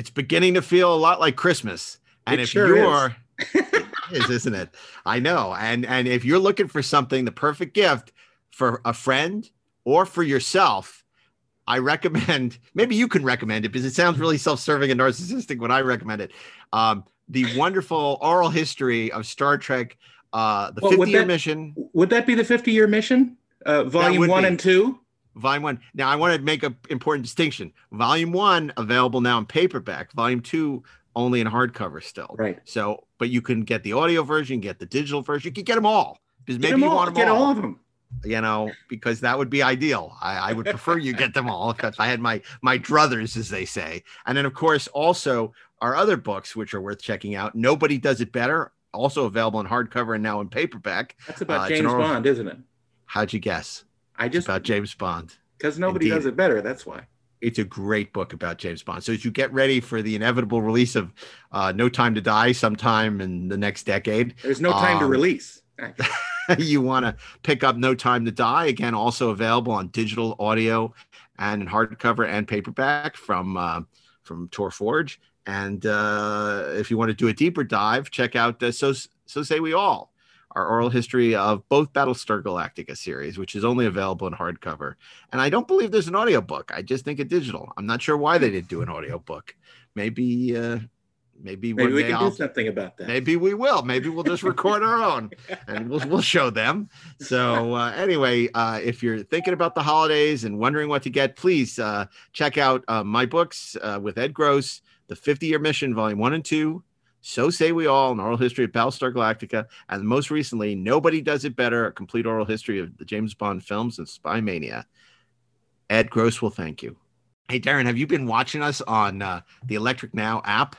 It's beginning to feel a lot like Christmas. And It if sure you're it is, isn't it? I know. And and if you're looking for something, the perfect gift for a friend or for yourself, I recommend. Maybe you can recommend it because it sounds really self-serving and narcissistic when I recommend it. Um, the wonderful oral history of Star Trek, uh, the Well, would 50 year that- mission, Would that be the 50 year mission? Uh, volume one be. and two? Volume One. Now, I want to make an important distinction. Volume One available now in paperback. Volume Two only in hardcover still. Right. So, but you can get the audio version, get the digital version. You can get them all because maybe you all, want them get all. all of them. You know, because that would be ideal. I, I would prefer you get them all if I had my my druthers, as they say. And then, of course, also our other books, which are worth checking out. Nobody does it better. Also available in hardcover and now in paperback. That's about Uh, James Bond, isn't it? How'd you guess? I It's just about James Bond. because nobody Indeed. does it better. That's why. it's a great book about James Bond. So as you get ready for the inevitable release of uh, No Time to Die sometime in the next decade, There's no time to Um, release. you want to pick up No Time to Die again, also available on digital, audio, and in hardcover and paperback from uh, from Tor Forge. And uh, if you want to do a deeper dive, check out uh, so so say we all. Our oral history of both Battlestar Galactica series, which is only available in hardcover. And I don't believe there's an audiobook. I just think a digital. I'm not sure why they didn't do an audiobook. Maybe uh maybe, Maybe we can I'll do something about that. Maybe we will. Maybe we'll just record our own and we'll, we'll show them. So, uh, anyway, uh, if you're thinking about the holidays and wondering what to get, please uh, check out uh, my books uh, with Ed Gross, The 50 Year Mission, Volume 1 and 2. So Say We All, an oral history of Battlestar Galactica. And most recently, Nobody Does It Better, a complete oral history of the James Bond films and Spy Mania. Ed Gross will thank you. Hey, Darren, have you been watching us on uh, the Electric Now app?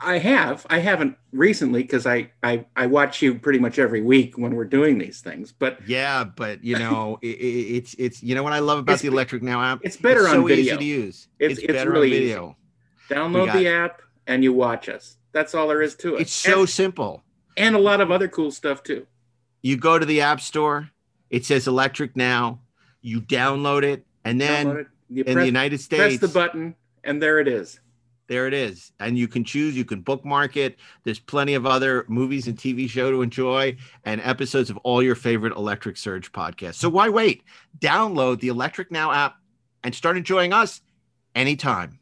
I have. I haven't recently because I, I I watch you pretty much every week when we're doing these things. But Yeah, but you know, it, it, it's it's you know what I love about the Electric Now app. it's better on video. it's on so video. easy to use. It's- It's, it's better really on easy. video. download got- the app and you watch us. That's all there is to it. It's so and, simple. and a lot of other cool stuff too. You go to the app store. It says Electric Now. You download it, and then it, in press, the United States, press the button and there it is. there it is, and you can choose. You can bookmark it. There's plenty of other movies and TV show to enjoy, and episodes of all your favorite Electric Surge podcasts. So why wait? Download the Electric Now app and start enjoying us anytime.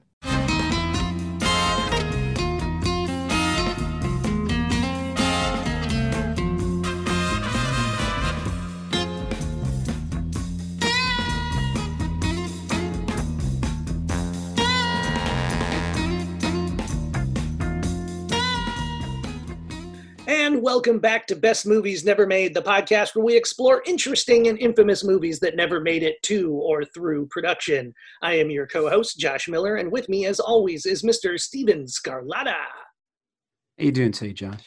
And welcome back to Best Movies Never Made, the podcast where we explore interesting and infamous movies that never made it to or through production. I am your co host, Josh Miller, and with me, as always, is Mr. Steven Scarlatta. How you doing today, Josh?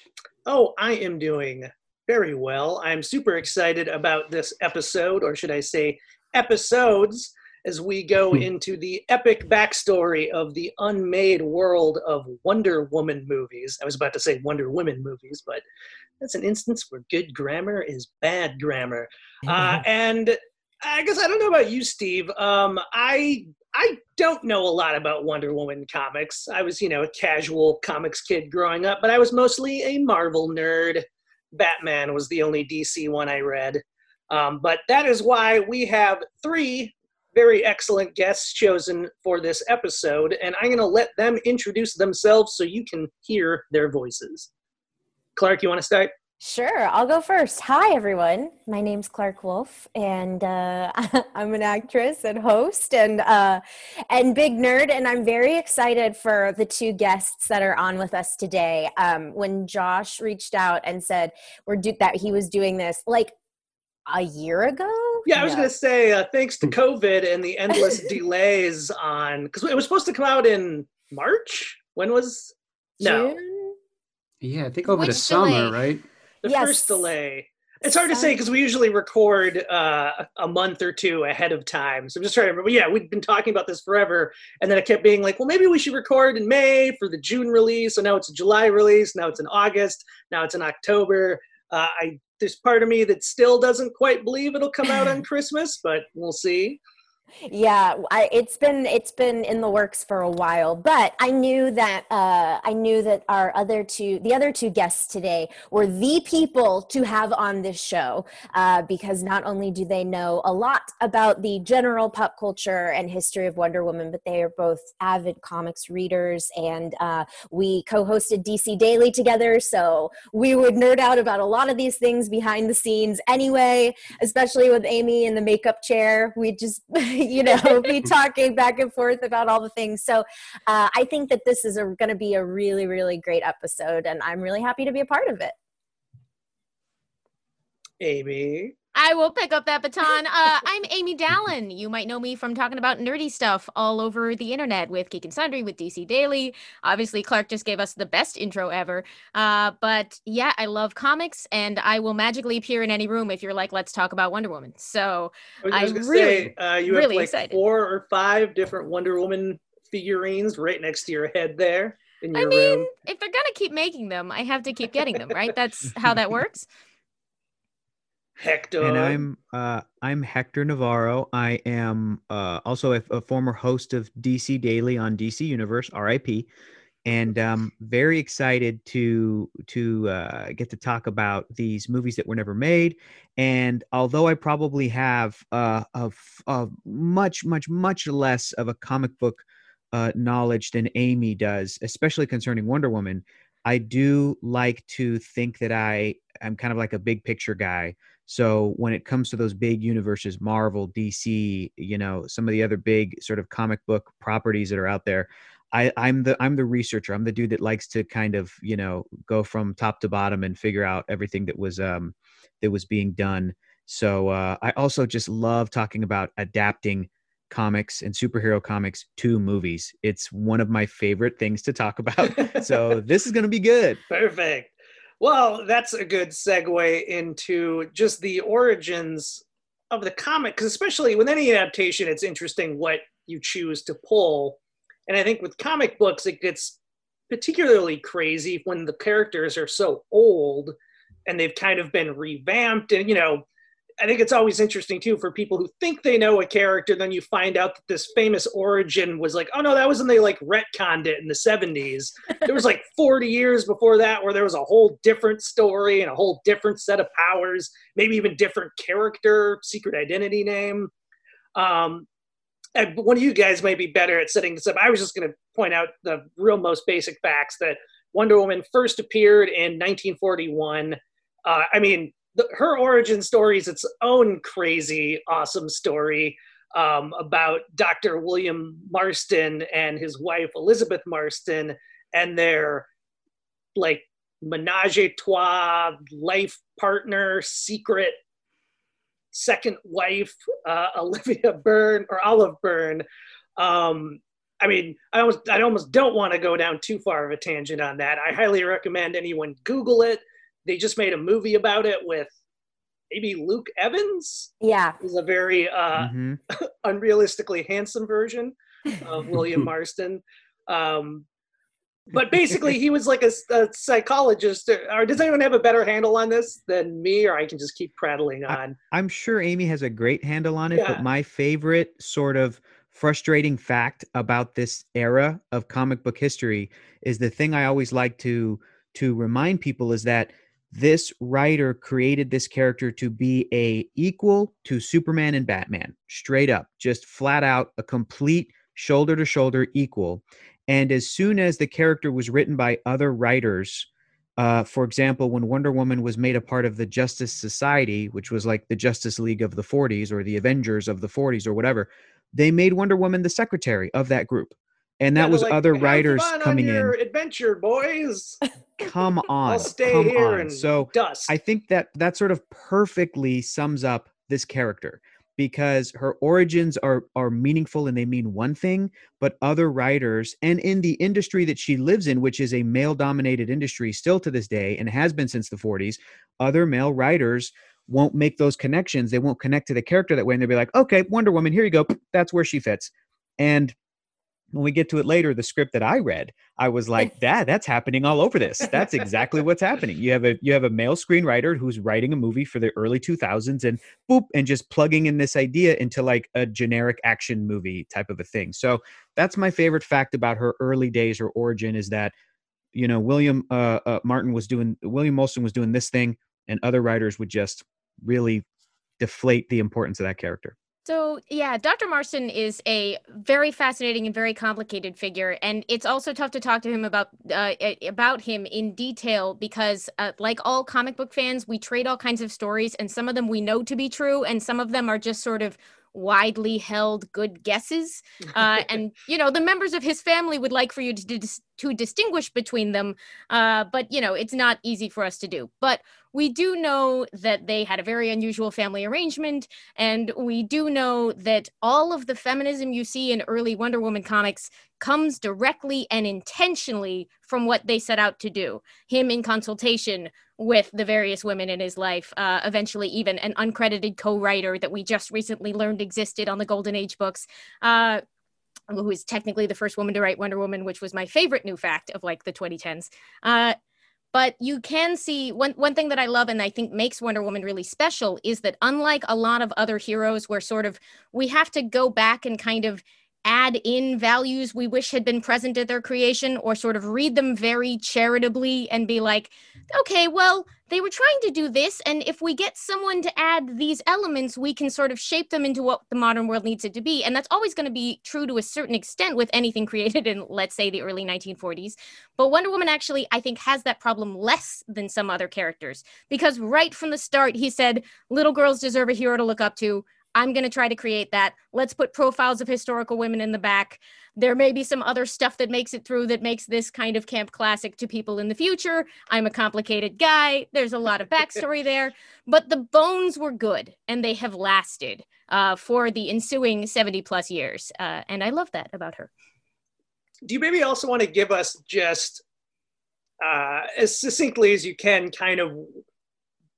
Oh, I am doing very well. I'm super excited about this episode, or should I say, episodes, as we go Hmm. into the epic backstory of the unmade world of Wonder Woman movies. I was about to say Wonder Woman movies, but that's an instance where good grammar is bad grammar. Uh, and I guess I don't know about you, Steve. Um, I I don't know a lot about Wonder Woman comics. I was, you know, a casual comics kid growing up, but I was mostly a Marvel nerd. Batman was the only DC one I read. Um, but that is why we have three very excellent guests chosen for this episode, and I'm going to let them introduce themselves so you can hear their voices. Clarke, you want to start? Sure, I'll go first. Hi, everyone. My name's Clarke Wolfe, and uh, I'm an actress and host, and uh, and big nerd. And I'm very excited for the two guests that are on with us today. Um, when Josh reached out and said we're do- that he was doing this like a year ago. Yeah, I was No. going to say, uh, thanks to COVID and the endless delays on, because it was supposed to come out in March. When was no June? Yeah, I think over the Which summer, delay? right? the Yes. first delay? It's hard to say because we usually record uh, a month or two ahead of time. So I'm just trying to remember. Yeah, we've been talking about this forever, and then it kept being like, well, maybe we should record in May for the June release. So now it's a July release. Now it's in August. Now it's in October. Uh, I there's part of me that still doesn't quite believe it'll come out on Christmas, but we'll see. Yeah I, it's been it's been in the works for a while but i knew that uh, i knew that our other two the other two guests today were the people to have on this show uh, because not only do they know a lot about the general pop culture and history of wonder woman but they are both avid comics readers and uh, we co-hosted dc daily together so we would nerd out about a lot of these things behind the scenes anyway especially with amy in the makeup chair. We just you know, be talking back and forth about all the things. So uh, I think that this is going to be a really, really great episode, and I'm really happy to be a part of it. Amy. I will pick up that baton. Uh, I'm Amy Dallin. You might know me from talking about nerdy stuff all over the internet with Geek and Sundry, with DC Daily. Obviously, Clarke just gave us the best intro ever. Uh, but yeah, I love comics, and I will magically appear in any room if you're like, let's talk about Wonder Woman. So I, was gonna really, say, uh, you really have like excited. four or five different Wonder Woman figurines right next to your head there in I mean, room. if they're gonna keep making them, I have to keep getting them, right? That's how that works. Hector. and I'm uh, I'm Hector Navarro. I am uh, also a, a former host of DC Daily on DC Universe, RIP, and um, very excited to to uh, get to talk about these movies that were never made. And although I probably have uh, a, a much much much less of a comic book uh, knowledge than Amy does, especially concerning Wonder Woman, I do like to think that I am kind of like a big picture guy. So when it comes to those big universes, Marvel, DC, you know, some of the other big sort of comic book properties that are out there, I, I'm the I'm the researcher. I'm the dude that likes to kind of you know go from top to bottom and figure out everything that was um that was being done. So uh, I also just love talking about adapting comics and superhero comics to movies. It's one of my favorite things to talk about. so this is going to be good. Perfect. Well, that's a good segue into just the origins of the comic, because especially with any adaptation, it's interesting what you choose to pull. And I think with comic books, it gets particularly crazy when the characters are so old and they've kind of been revamped. And, you know, I think it's always interesting too for people who think they know a character, then you find out that this famous origin was like, oh no, that was when they like retconned it in the 70s. there was like 40 years before that where there was a whole different story and a whole different set of powers, maybe even different character, secret identity name. Um, and one of you guys might be better at setting this up. I was just going to point out the real most basic facts that Wonder Woman first appeared in 1941. Uh, I mean, the, her origin story is its own crazy, awesome story um, about Dr. William Marston and his wife Elizabeth Marston and their like menage a trois life partner, secret second wife, uh, Olivia Byrne or Olive Byrne. Um, I mean, I almost, I almost don't want to go down too far of a tangent on that. I highly recommend anyone Google it. They just made a movie about it with maybe Luke Evans. Yeah. He's a very uh, Mhm. unrealistically handsome version of William Marston. Um, but basically, he was like a, a psychologist. Or does anyone have a better handle on this than me, or I can just keep prattling on? I'm sure Amy has a great handle on it, Yeah. but my favorite sort of frustrating fact about this era of comic book history is the thing I always like to to remind people is that this writer created this character to be a equal to Superman and Batman, straight up, just flat out a complete shoulder to shoulder equal. And as soon as the character was written by other writers, uh, for example, when Wonder Woman was made a part of the Justice Society, which was like the Justice League of the 40s or the Avengers of the 40s or whatever, they made Wonder Woman the secretary of that group. And that was like, other writers coming in. Adventure, boys. Come on. I'll stay come here on. and So dust. I think that that sort of perfectly sums up this character because her origins are are meaningful and they mean one thing, but other writers and in the industry that she lives in, which is a male dominated industry still to this day and has been since the 40s, other male writers won't make those connections. They won't connect to the character that way and they'll be like, "Okay, Wonder Woman, here you go. That's where she fits." And when we get to it later, the script that I read, I was like, "Dad, that's happening all over this. That's exactly what's happening." You have a you have a male screenwriter who's writing a movie for the early 2000s, and boop, and just plugging in this idea into like a generic action movie type of a thing. So that's my favorite fact about her early days, or origin is that, you know, William uh, uh, Martin was doing, William Moulton was doing this thing, and other writers would just really deflate the importance of that character. So, yeah, Dr. Marston is a very fascinating and very complicated figure, and it's also tough to talk to him about uh, about him in detail because, uh, like all comic book fans, we trade all kinds of stories, and some of them we know to be true, and some of them are just sort of widely held good guesses. Uh, and you know, the members of his family would like for you to dis- to distinguish between them, uh, but you know, it's not easy for us to do. But we do know that they had a very unusual family arrangement, and we do know that all of the feminism you see in early Wonder Woman comics comes directly and intentionally from what they set out to do. Him in consultation with the various women in his life, uh, eventually, even an uncredited co writer that we just recently learned existed on the Golden Age books. Uh, who is technically the first woman to write Wonder Woman, which was my favorite new fact of like the 2010s. Uh, but you can see one one thing that I love and I think makes Wonder Woman really special is that unlike a lot of other heroes where sort of we have to go back and kind of add in values we wish had been present at their creation or sort of read them very charitably and be like okay well they were trying to do this and if we get someone to add these elements we can sort of shape them into what the modern world needs it to be and that's always going to be true to a certain extent with anything created in let's say the early 1940s but wonder woman actually i think has that problem less than some other characters because right from the start he said little girls deserve a hero to look up to I'm going to try to create that. Let's put profiles of historical women in the back. There may be some other stuff that makes it through that makes this kind of camp classic to people in the future. I'm a complicated guy. There's a lot of backstory there, but the bones were good and they have lasted uh, for the ensuing 70 plus years. Uh, and I love that about her. Do you maybe also want to give us just uh, as succinctly as you can kind of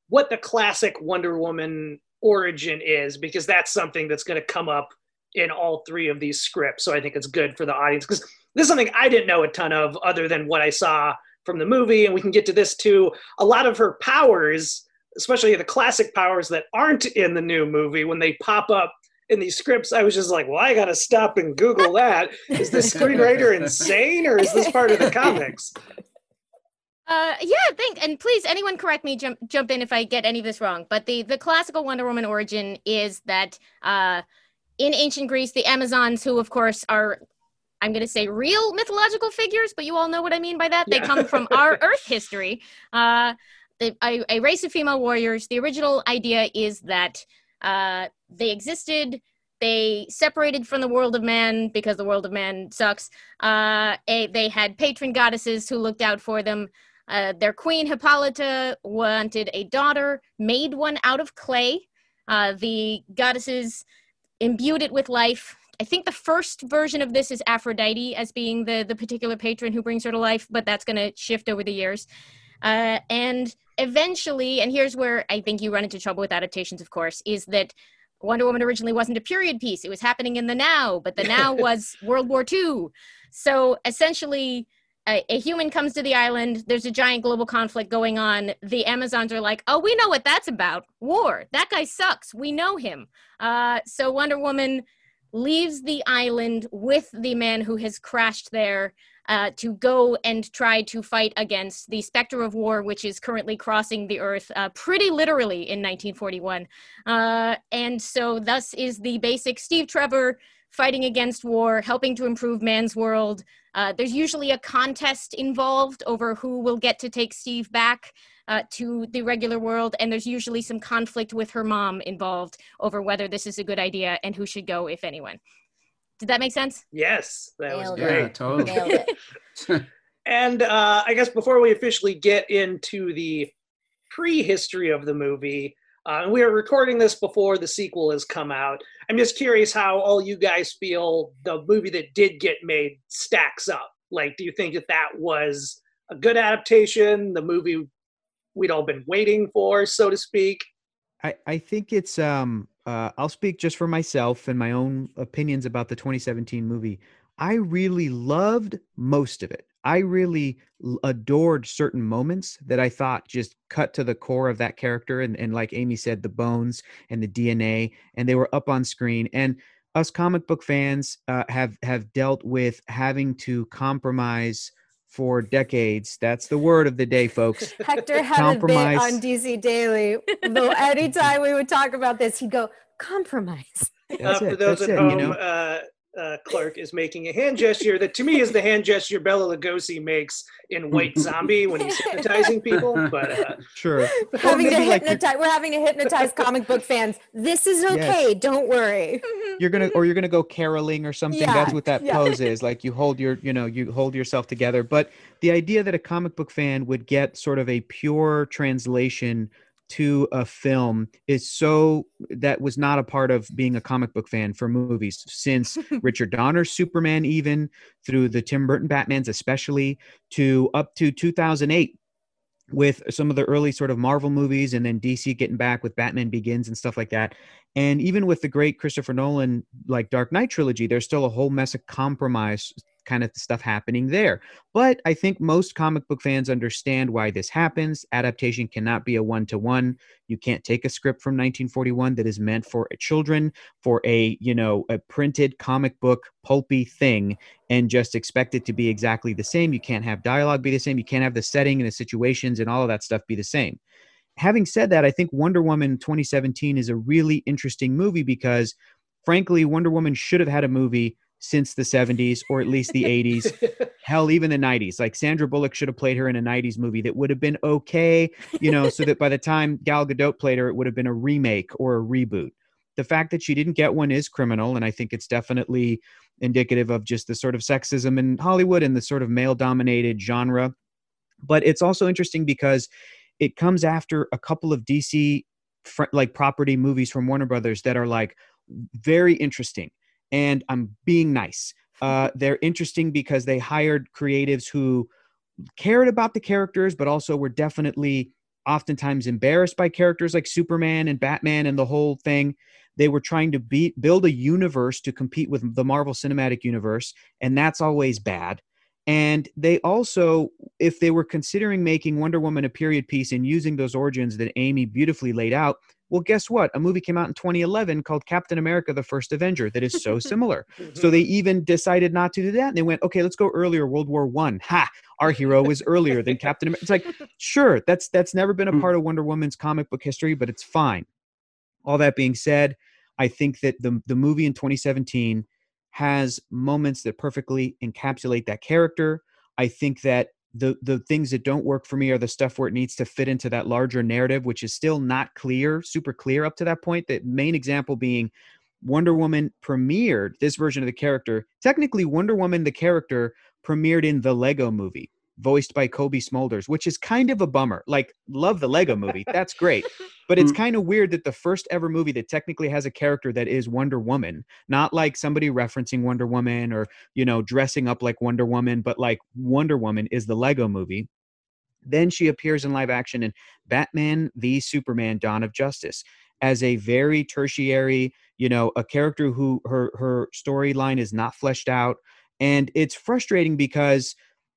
what the classic Wonder Woman origin is because that's something that's going to come up in all three of these scripts. So I think it's good for the audience because this is something I didn't know a ton of other than what I saw from the movie. And we can get to this too. A lot of her powers, especially the classic powers that aren't in the new movie, when they pop up in these scripts, I was just like, well, I got to stop and Google that. Is this screenwriter insane or is this part of the comics? Uh, yeah, think and please, anyone correct me, jump jump in if I get any of this wrong. But the the classical Wonder Woman origin is that uh, in ancient Greece, the Amazons, who of course are I'm going to say real mythological figures, but you all know what I mean by that. Yeah. They come from our Earth history. Uh, the, a, a, race of female warriors. The original idea is that uh, they existed. They separated from the world of man because the world of man sucks. Uh, a, they had patron goddesses who looked out for them. Uh, their queen Hippolyta wanted a daughter, made one out of clay. Uh, the goddesses imbued it with life. I think the first version of this is Aphrodite as being the, the particular patron who brings her to life, but that's going to shift over the years. Uh, and eventually, and here's where I think you run into trouble with adaptations, of course, is that Wonder Woman originally wasn't a period piece. It was happening in the now, but the now was World War II. So essentially, a, a, human comes to the island there's a giant global conflict going on the amazons are like oh we know what that's about war that guy sucks we know him uh, so wonder woman leaves the island with the man who has crashed there uh, to go and try to fight against the specter of war, which is currently crossing the earth uh, pretty literally in 1941. Uh, and so, thus is the basic Steve Trevor fighting against war, helping to improve man's world. Uh, there's usually a contest involved over who will get to take Steve back uh, to the regular world, and there's usually some conflict with her mom involved over whether this is a good idea and who should go, if anyone. Did that make sense? Yes, that Nailed was great. Yeah, totally. and uh, I guess before we officially get into the prehistory of the movie, uh, and we are recording this before the sequel has come out. I'm just curious how all you guys feel the movie that did get made stacks up. Like, do you think that that was a good adaptation, the movie we'd all been waiting for, so to speak? I, I think it's um uh, I'll speak just for myself and my own opinions about the 2017 movie. I really loved most of it. I really adored certain moments that I thought just cut to the core of that character. And, and like Amy said, the bones and the DNA, and they were up on screen. And us comic book fans uh, have have dealt with having to compromise for decades. That's the word of the day, folks. Hector had a bit on DC Daily. Though anytime we would talk about this, he'd go, compromise. That's uh, for it. those That's at it. home, You know, uh, uh, Clark is making a hand gesture that to me is the hand gesture Bela Lugosi makes in White Zombie when he's hypnotizing people. But uh, sure. having to maybe like hypnotize, we're having to hypnotize comic book fans. This is okay. Don't worry. you're gonna or you're gonna go caroling or something that's what that yeah. pose is like you hold your you know you hold yourself together but the idea that a comic book fan would get sort of a pure translation to a film is so that was not a part of being a comic book fan for movies since Richard Donner's Superman even through the Tim Burton Batmans especially to up to 2008 with some of the early sort of Marvel movies and then DC getting back with Batman Begins and stuff like that. And even with the great Christopher Nolan like Dark Knight trilogy, there's still a whole mess of compromise kind of stuff happening there. But I think most comic book fans understand why this happens. Adaptation cannot be a one to one. You can't take a script from 1941 that is meant for children for a, you know, a printed comic book pulpy thing and just expect it to be exactly the same. You can't have dialogue be the same. You can't have the setting and the situations and all of that stuff be the same. Having said that, I think Wonder Woman 2017 is a really interesting movie because, frankly, Wonder Woman should have had a movie since the 70s or at least the 80s, hell, even the 90s. Like Sandra Bullock should have played her in a 90s movie that would have been okay, you know, so that by the time Gal Gadot played her, it would have been a remake or a reboot. The fact that she didn't get one is criminal, and I think it's definitely indicative of just the sort of sexism in Hollywood and the sort of male dominated genre. But it's also interesting because it comes after a couple of DC fr- like property movies from Warner Brothers that are like very interesting. And I'm being nice. Uh, they're interesting because they hired creatives who cared about the characters, but also were definitely oftentimes embarrassed by characters like Superman and Batman and the whole thing. They were trying to be, build a universe to compete with the Marvel Cinematic Universe, and that's always bad. And they also, if they were considering making Wonder Woman a period piece and using those origins that Amy beautifully laid out, well, guess what? A movie came out in 2011 called Captain America the First Avenger that is so similar. So they even decided not to do that. And they went, okay, let's go earlier, World War One. Ha! Our hero was earlier than Captain America. It's like, sure, that's that's never been a Hmm. part of Wonder Woman's comic book history, but it's fine. All that being said, I think that the the movie in 2017 has moments that perfectly encapsulate that character. I think that the the things that don't work for me are the stuff where it needs to fit into that larger narrative, which is still not clear, super clear up to that point. The main example being Wonder Woman premiered this version of the character. Technically, Wonder Woman the character premiered in the Lego movie, voiced by Cobie Smulders, which is kind of a bummer. Like, love the Lego movie. That's great. But it's Mm. kind of weird that the first ever movie that technically has a character that is Wonder Woman, not like somebody referencing Wonder Woman or, you know, dressing up like Wonder Woman, but like Wonder Woman is the Lego movie. Then she appears in live action in Batman v Superman Dawn of Justice as a very tertiary, you know, a character who her her storyline is not fleshed out and it's frustrating because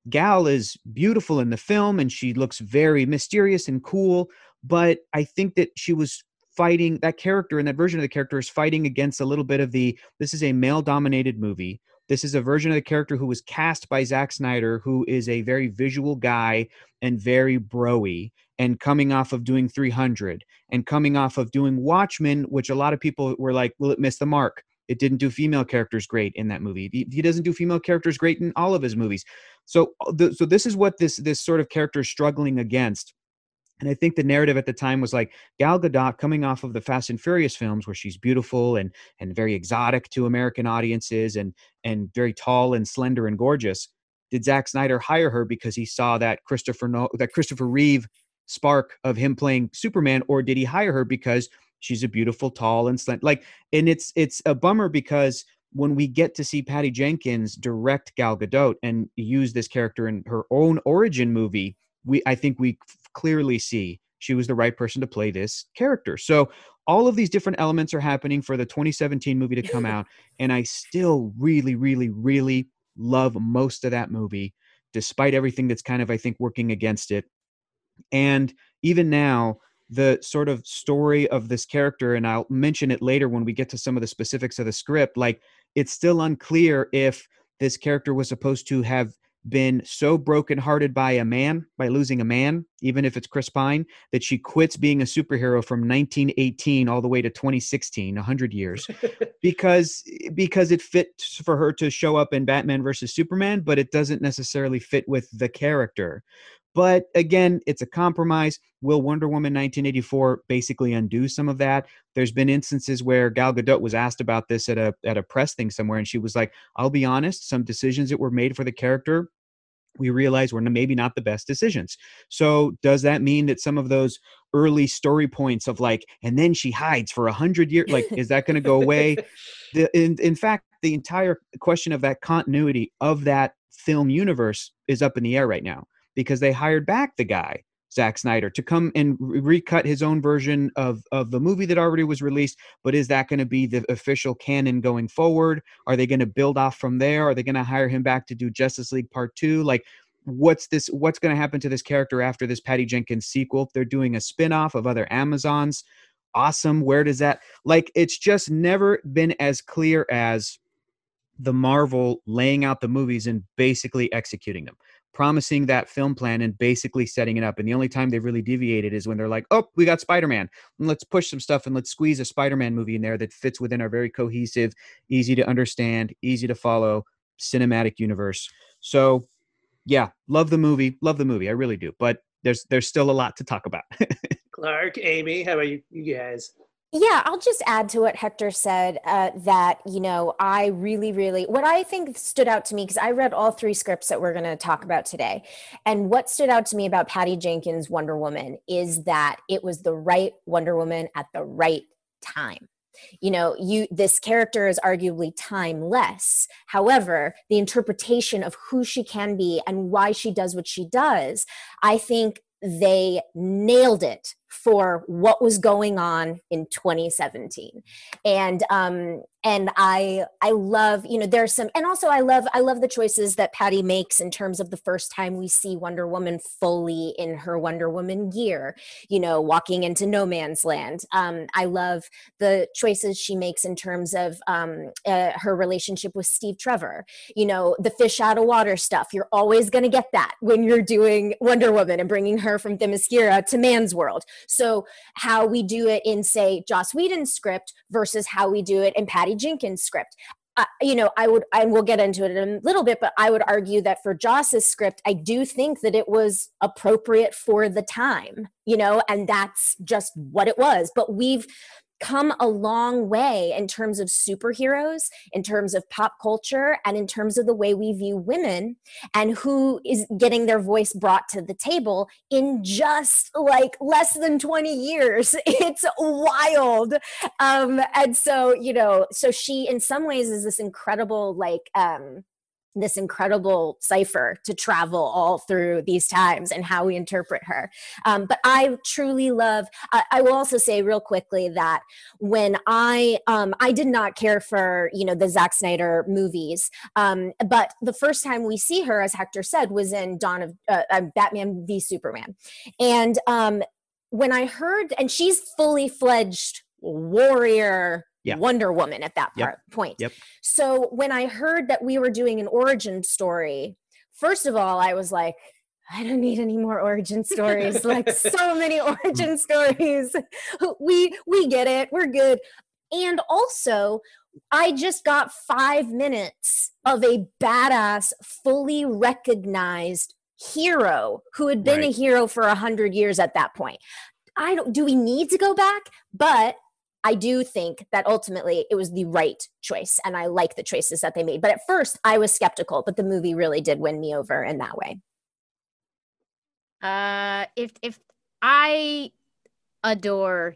Gal is beautiful in the film and she looks very mysterious and cool, but I think that she was fighting that character and that version of the character is fighting against a little bit of the this is a male dominated movie. This is a version of the character who was cast by Zack Snyder, who is a very visual guy and very broy, and coming off of doing 300 and coming off of doing Watchmen, which a lot of people were like, "Will it miss the mark?" It didn't do female characters great in that movie. He, he doesn't do female characters great in all of his movies. So, uh, the, so this is what this this sort of character is struggling against. And I think the narrative at the time was like Gal Gadot coming off of the Fast and Furious films, where she's beautiful and and very exotic to American audiences, and and very tall and slender and gorgeous. Did Zack Snyder hire her because he saw that Christopher no- that Christopher Reeve spark of him playing Superman, or did he hire her because she's a beautiful, tall, and slender? Like, and it's it's a bummer because when we get to see Patty Jenkins direct Gal Gadot and use this character in her own origin movie, we I think we clearly see she was the right person to play this character. So all of these different elements are happening for the 2017 movie to come out, and I still really, really, really love most of that movie, despite everything that's kind of, I think, working against it. And even now, the sort of story of this character, and I'll mention it later when we get to some of the specifics of the script, like it's still unclear if this character was supposed to have been so brokenhearted by a man, by losing a man, even if it's Chris Pine, that she quits being a superhero from 1918 all the way to 2016, 100 years, because because it fits for her to show up in Batman versus Superman, but it doesn't necessarily fit with the character. But again, it's a compromise. Will Wonder Woman 1984 basically undo some of that? There's been instances where Gal Gadot was asked about this at a at a press thing somewhere, and she was like, "I'll be honest, some decisions that were made for the character we realize were maybe not the best decisions. So does that mean that some of those early story points of like, and then she hides for a hundred years, like, is that going to go away? The, in, in fact, the entire question of that continuity of that film universe is up in the air right now because they hired back the guy Zack Snyder to come and recut his own version of of the movie that already was released. But is that going to be the official canon going forward? Are they going to build off from there? Are they going to hire him back to do Justice League Part Two? Like, what's this? What's going to happen to this character after this Patty Jenkins sequel? If They're doing a spin-off of other Amazons. Awesome. Where does that like? It's just never been as clear as the Marvel laying out the movies and basically executing them promising that film plan and basically setting it up. And the only time they've really deviated is when they're like, oh, we got Spider Man. Let's push some stuff and let's squeeze a Spider Man movie in there that fits within our very cohesive, easy to understand, easy to follow cinematic universe. So, yeah, love the movie. Love the movie. I really do. But there's there's still a lot to talk about. Clarke, Amy, how about you, you guys? Yeah, I'll just add to what Hector said uh, that, you know, I really, really, what I think stood out to me, because I read all three scripts that we're going to talk about today. And what stood out to me about Patty Jenkins' Wonder Woman is that it was the right Wonder Woman at the right time you know you this character is arguably timeless however the interpretation of who she can be and why she does what she does i think they nailed it for what was going on in 2017 and um and i i love you know there's some and also i love i love the choices that patty makes in terms of the first time we see wonder woman fully in her wonder woman gear you know walking into no man's land. Um i love the choices she makes in terms of um uh, her relationship with steve trevor. You know the fish out of water stuff you're always going to get that when you're doing wonder woman and bringing her from themyscira to man's world so how we do it in say joss whedon's script versus how we do it in patty Jenkins script. Uh, you know, I would, and we'll get into it in a little bit, but I would argue that for Joss's script, I do think that it was appropriate for the time, you know, and that's just what it was. But we've come a long way in terms of superheroes, in terms of pop culture, and in terms of the way we view women and who is getting their voice brought to the table in just like less than 20 years. It's wild. Um, and so, you know, so she in some ways is this incredible, like, um, this incredible cipher to travel all through these times and how we interpret her. Um, but I truly love. I, I, will also say real quickly that when I um, I did not care for you know the Zack Snyder movies, um, but the first time we see her, as Hector said, was in Dawn of uh, uh, Batman v Superman, and um, when I heard, and she's fully fledged warrior yeah. Wonder Woman at that part, yep. point. Yep. So when I heard that we were doing an origin story, first of all, I was like, I don't need any more origin stories. like so many mm. origin stories. We we get it. We're good. And also, I just got 5 minutes of a badass fully recognized hero who had been right. a hero for a hundred years at that point. I don't do we need to go back? But I do think that ultimately it was the right choice and I like the choices that they made. But at first I was skeptical, but the movie really did win me over in that way. Uh if if I adore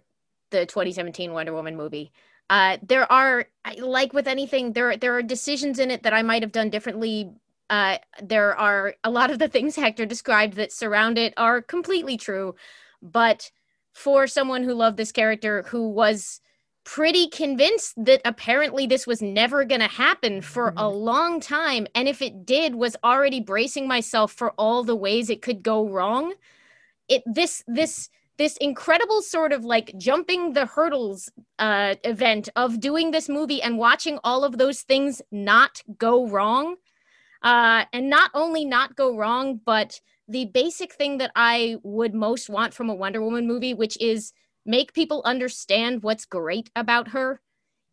the 2017 Wonder Woman movie. Uh there are like with anything there there are decisions in it that I might have done differently uh, there are a lot of the things Hector described that surround it are completely true, but for someone who loved this character who was pretty convinced that apparently this was never going to happen for a long time. And if it did was already bracing myself for all the ways it could go wrong. It this this this incredible sort of like jumping the hurdles uh event of doing this movie and watching all of those things not go wrong uh and not only not go wrong but the basic thing that i would most want from a wonder woman movie which is make people understand what's great about her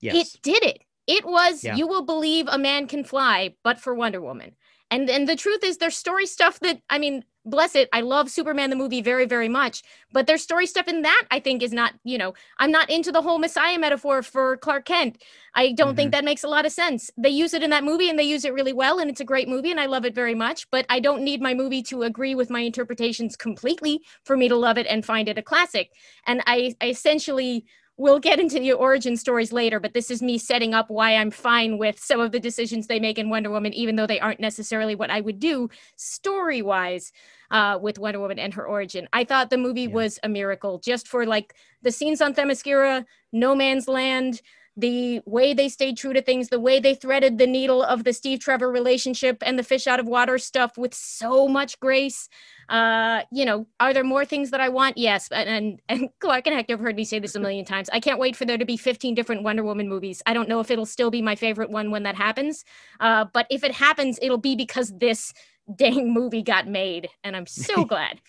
Yes. it did it. It was Yeah. you will believe a man can fly, but for Wonder Woman. And and the truth is there's story stuff that I mean, bless it, I love Superman the movie very very much, but there's story stuff in that I think is not, you know, I'm not into the whole messiah metaphor for Clark Kent. I don't think mm-hmm. that makes a lot of sense. They use it in that movie and they use it really well and it's a great movie and I love it very much, but I don't need my movie to agree with my interpretations completely for me to love it and find it a classic. And I, I essentially we'll get into the origin stories later, but this is me setting up why I'm fine with some of the decisions they make in Wonder Woman, even though they aren't necessarily what I would do story wise uh, with Wonder Woman and her origin. I thought the movie Yeah. was a miracle just for like the scenes on Themyscira, No Man's Land. The way they stayed true to things, the way they threaded the needle of the Steve Trevor relationship and the fish out of water stuff with so much grace. Uh you know are there more things that i want? Yes and and, and clarke and hector have heard me say this a million times. I can't wait for there to be 15 different wonder woman movies. I don't know if it'll still be my favorite one when that happens uh but if it happens it'll be because this dang movie got made and i'm so glad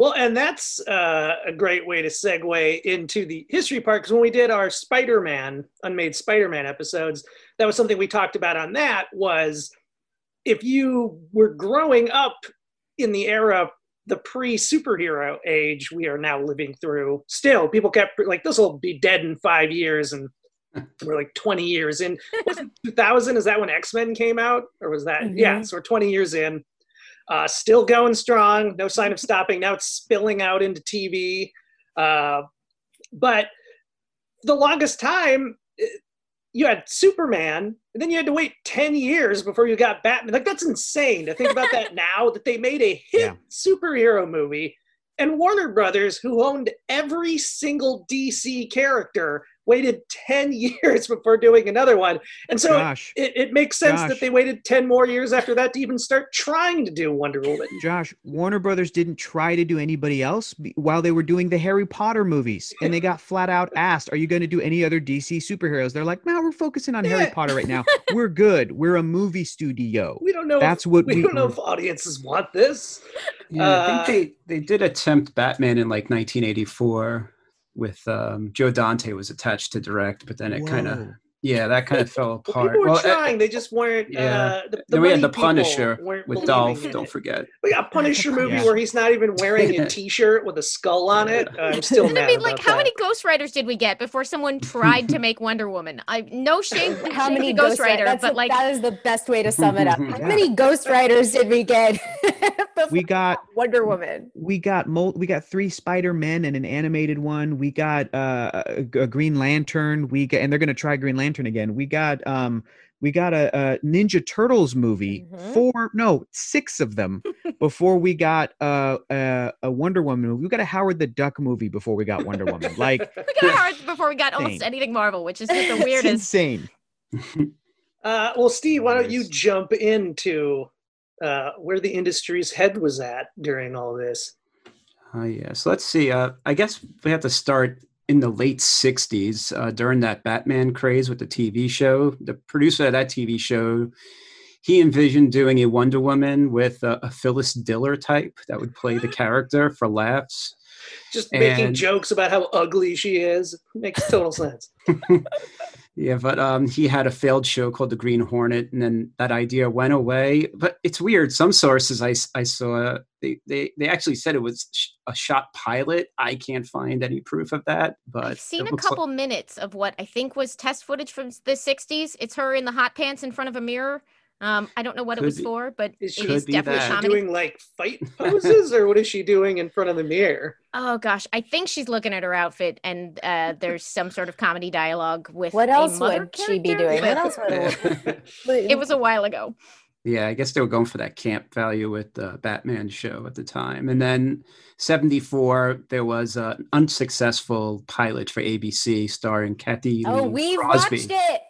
Well, and that's uh, a great way to segue into the history part because when we did our Spider-Man, unmade Spider-Man episodes, that was something we talked about on that was if you were growing up in the era, the pre-superhero age we are now living through, still people kept like this will be dead in five years and we're like 20 years in. Was it 2000? Is that when X-Men came out? Or was that? Yeah, Mhm. so we're 20 years in uh, still going strong no sign of stopping. Now it's spilling out into tv uh, but the longest time eh, you had superman and then you had to wait 10 years before you got batman. Like that's insane to think about that now that they made a hit Yeah. superhero movie and warner brothers who owned every single dc character waited 10 years before doing another one and so Josh, it, it makes sense Josh. that they waited 10 more years after that to even start trying to do Wonder Woman. Josh, Warner Brothers didn't try to do anybody else while they were doing the Harry Potter movies, and they got flat out asked, "Are you going to do any other DC superheroes? They're like, "No, we're focusing on Harry Potter right now. We're good. We're a movie studio." We don't know. That's if, what we, we- don't know if audiences want this. Yeah, Uh, I think they, they did attempt Batman in like 1984 with um, Joe Dante was attached to direct, but then it kind of. Yeah that kind of fell Well, apart. people were Well, uh, trying. they just weren't. yeah. Uh, the, the then we had the Punisher with Dolph. in Don't forget. We got a Punisher movie Yeah. where he's not even wearing a T-shirt with a skull on it. I'm still and mad i mean like how that. many ghost riders did we get before someone tried to make wonder woman i no shame How shame many to ghost rider That's but the- like that is the best way to sum it up. How Yeah. many Ghost Riders did we get? We got Wonder Woman. we got mul- we got three Spider Men and an animated one. We got uh, a, a Green Lantern. We got, and they're gonna try Green Lantern again. We got um we got a, a Ninja Turtles movie. Mhm. Four no six of them before we got uh, a a Wonder Woman movie. We got a Howard the Duck movie before we got Wonder Woman. Like we got hard before we got almost anything marvel which is just the it's weirdest insane. Uh, well, Steve, why don't you jump into uh, where the industry's head was at during all this? Oh yeah. So let's see. Uh, I guess we have to start in the late '60s uh, during that Batman craze with the TV show. The producer of that TV show, he envisioned doing a Wonder Woman with a, a Phyllis Diller type that would play the character for laughs. Just making jokes about how ugly she is makes total sense. Yeah, but um, he had a failed show called The Green Hornet, and then that idea went away. But it's weird. Some sources I, I saw they, they they actually said it was sh- a shot pilot. I can't find any proof of that. But I've seen a looks like- couple minutes of what I think was test footage from the 60s. It's her in the hot pants in front of a mirror. Um, I don't know what it was be. for, but Is it she- Could is be definitely Is that. she comedy. doing like fight poses, or what is she doing in front of the mirror? Oh gosh, I think she's looking at her outfit, and uh, there's some sort of comedy dialogue with What else mother would she be doing? What else would It was a while ago. Yeah, I guess they were going for that camp value with the Batman show at the time. And then 74, there was an unsuccessful pilot for ABC starring Cathy Oh, Lee we've Crosby. watched it.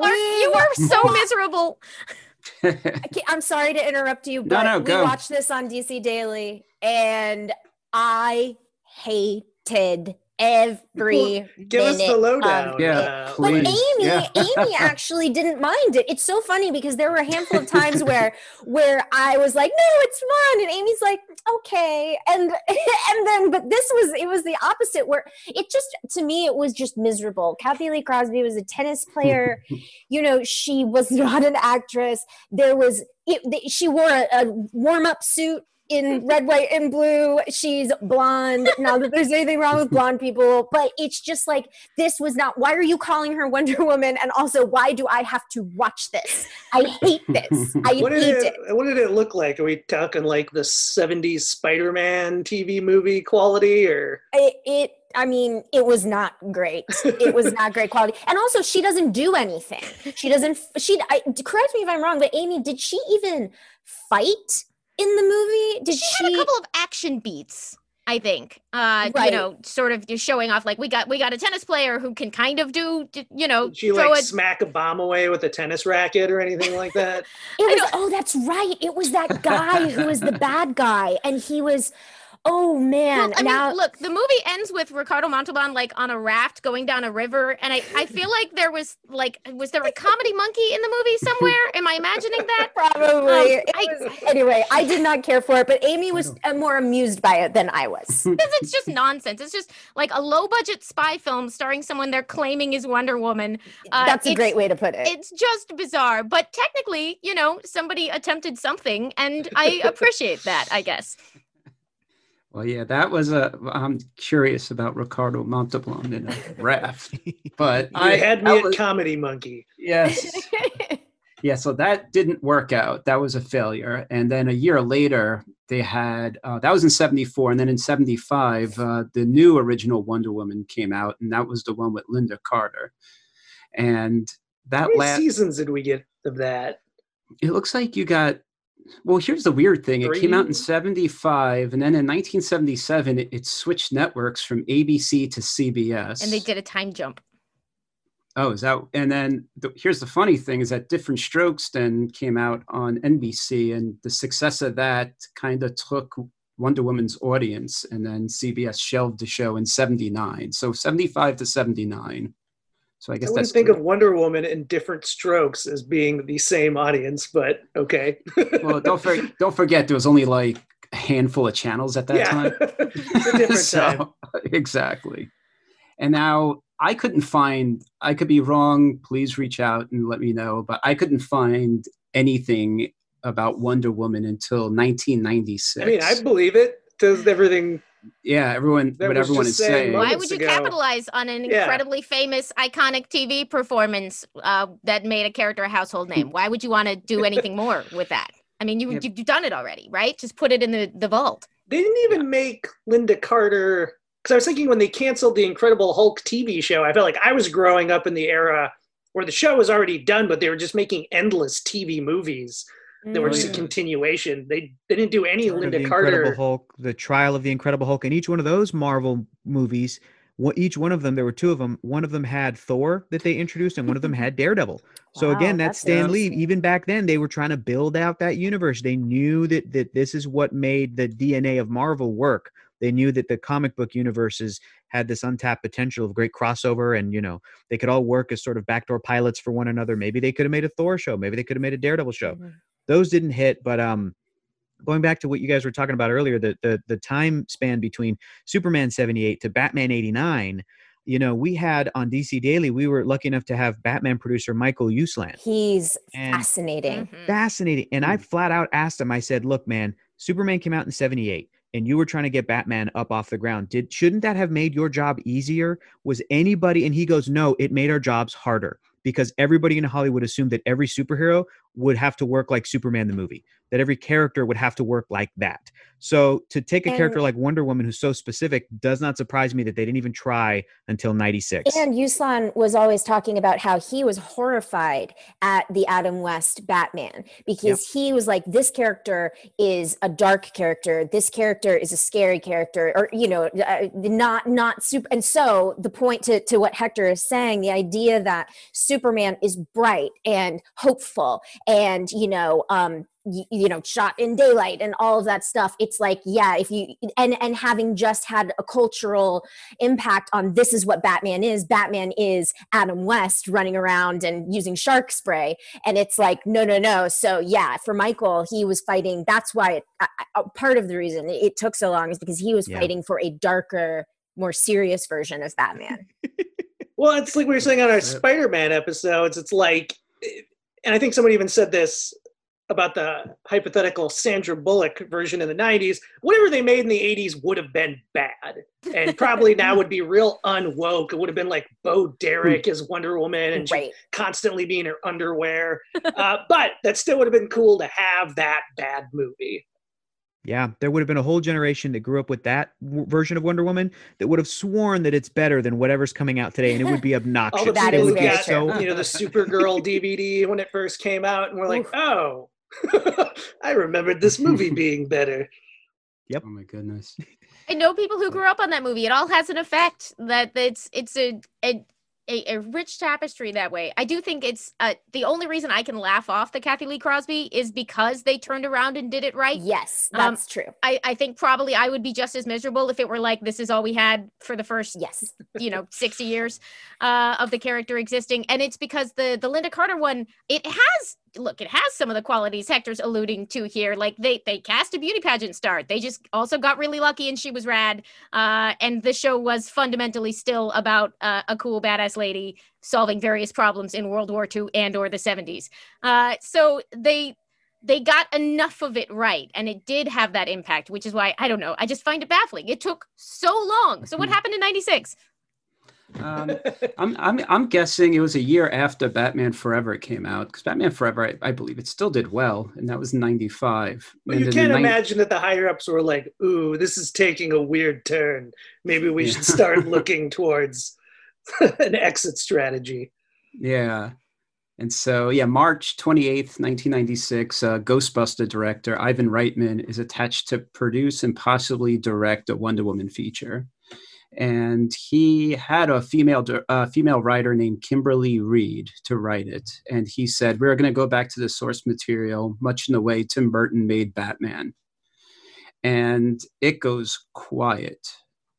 Clarke, you We were so wa- miserable. Okay, I'm sorry to interrupt you, but no, we go. watched this on DC Daily, and I hated every Give us the minute lowdown. Yeah, But Amy, yeah. Amy actually didn't mind it. It's so funny because there were a handful of times where where I was like, "No, it's fun," and Amy's like, "Okay," and and then but this was it was the opposite where it just to me it was just miserable. Cathy Lee Crosby was a tennis player. you know, she was not an actress. There was it, she wore a, a warm up suit. In red, white, and blue. She's blonde. Not that there's anything wrong with blonde people, but it's just like this was not why are you calling her wonder woman? And also why do i have to watch this? I hate this. I what did hate it, it. what did it look like? Are we talking like the '70s Spider-Man TV movie quality, or? It, it i mean it was not great. It was not great quality. And also she doesn't do anything. She doesn't she I, correct me if i'm wrong but amy did she even fight in the movie did She she, had a couple of action beats. I think, uh, you know, sort of just showing off like we got we got a tennis player who can kind of do, you know, did she throw like it. smack a bomb away with a tennis racket or anything like that? it was oh that's right it was that guy who was the bad guy and he was oh man Well, I now mean, look, the movie ends with Ricardo Montalban like on a raft going down a river, and I, I feel like there was like, was there a comedy monkey in the movie somewhere? Am I imagining that? Probably. Um, I- was- anyway, I did not care for it, but Amy was uh, more amused by it than I was. Because it's just nonsense. It's just like a low budget spy film starring someone they're claiming is Wonder Woman. Uh, That's a great way to put it. It's just bizarre, but technically, you know, somebody attempted something, and I appreciate that. I guess. Well, yeah, that was a. I'm curious about Ricardo Montalban in a raft, but You I had me that at was- comedy monkey. yes, yeah. So that didn't work out. That was a failure. And then a year later, they had uh, that was in '74, and then in '75, uh, the new original Wonder Woman came out, and that was the one with Lynda Carter. And How that many last, seasons did we get of that? it looks like you got. Well, here's the weird thing. It came out in 75, and then in 1977, it, it switched networks from ABC to CBS. And they did a time jump. Oh, is that? And then the, here's the funny thing: is that Diff'rent Strokes then came out on NBC, and the success of that kind of took Wonder Woman's audience, and then CBS shelved the show in '79. So '75 to '79. So I I guess wouldn't that's think of Wonder Woman in diff'rent strokes as being the same audience, but okay. well. Don't for, don't forget there was only like a handful of channels at that yeah, time. different time. exactly. And now I couldn't find, I could be wrong. Please reach out and let me know. But I couldn't find anything about Wonder Woman until 1996. I mean, I believe it. Does everything? Yeah, everyone, That what everyone is saying saying. Why would you ago. capitalize on an Yeah. incredibly famous, iconic TV performance uh, that made a character a household name? Why would you want to do anything more with that? I mean, you, Yep. you've done it already, right? Just put it in the, the vault. They didn't even make Lynda Carter. Because I was thinking when they canceled the Incredible Hulk TV show, I felt like I was growing up in the era where the show was already done, but they were just making endless TV movies that were Oh, just a continuation. They they didn't do any Return Linda the Carter. Incredible Hulk, the Trial of the Incredible Hulk, and each one of those Marvel movies, what each one of them, there were two of them. One of them had Thor that they introduced, and one of them had Daredevil. So Wow, again, that's that's Stan Lee. Even back then, they were trying to build out that universe. They knew that that this is what made the DNA of Marvel work. They knew that the comic book universes had this untapped potential of great crossover, and you know they could all work as sort of backdoor pilots for one another. Maybe they could have made a Thor show. Maybe they could have made a Daredevil show Mhm. Those didn't hit but um going back to what you guys were talking about earlier the the, the time span between superman 78 to batman 89 you know we had on dc daily we were lucky enough to have batman producer michael uslan. He's And- fascinating. Mhm. fascinating. And i flat out asked him i said look man superman came out in 78 and you were trying to get batman up off the ground. Did shouldn't that have made your job easier? Was anybody and he goes no it made our jobs harder because everybody in hollywood assumed that every superhero would have to work like Superman the movie. That every character would have to work like that. So to take a And- character like Wonder Woman who's so specific does not surprise me that they didn't even try until 96. And Uslan was always talking about how he was horrified at the Adam West Batman because he was like, this character is a dark character. This character is a scary character, or you know, uh, not not super. And so the point to to what Hector is saying, the idea that Superman is bright and hopeful, and you know, um, y- you know shot in daylight and all of that stuff it's like yeah if you and and having just had a cultural impact on this is what batman is. Batman is adam west running around and using shark spray. And it's like no no no. So yeah for michael he was fighting. That's why it, I, I- part of the reason it, it took so long is because he was Yeah. fighting for a darker more serious version of batman. Well, it's like we were saying on our Spider-Man episodes. It's like, and I think someone even said this about the hypothetical Sandra Bullock version in the '90s. Whatever they made in the '80s would have been bad, and probably now would be real unwoke. It would have been like Bo Derek as Wonder Woman, and right constantly be in her underwear. Uh, but that still would have been cool to have that bad movie. Yeah, there would have been a whole generation that grew up with that w- version of Wonder Woman that would have sworn that it's better than whatever's coming out today, and it would be oh, obnoxious. All the That It would who be true. so you know, the Supergirl DVD when it first came out, and we're like, Oof. oh, I remembered this movie being better. Yep. Oh my goodness. I know people who grew up on that movie. It all has an effect that it's it's a a, a, a rich tapestry that way. I do think it's uh, the only reason I can laugh off the Cathy Lee Crosby is because they turned around and did it right. yes Um, that's true I, I think probably I would be just as miserable if it were like this is all we had for the first yes you know 60 years uh, of the character existing and it's because the the lynda carter one it has look it has some of the qualities hector's alluding to here like they they cast a beauty pageant star they just also got really lucky and she was rad uh, and the show was fundamentally still about uh, a cool badass lady solving various problems in world war ii and or the 70s uh, so they they got enough of it right and it did have that impact which is why i don't know i just find it baffling. It took so long. So what happened in 96 Um, I'm, I'm I'm guessing it was a year after Batman Forever came out because Batman Forever, I, I believe, it still did well, and that was '95. But And you can't the nin- imagine that the higher ups were like, "Ooh, this is taking a weird turn. Maybe we should start looking towards an exit strategy." Yeah. And so, yeah, March 28th, 1996, uh, Ghostbuster director Ivan Reitman is attached to produce and possibly direct a Wonder Woman feature. And he had a female uh, female writer named Kimberly Reed to write it. And he said, We're going to go back to the source material, much in the way Tim Burton made Batman. And it goes quiet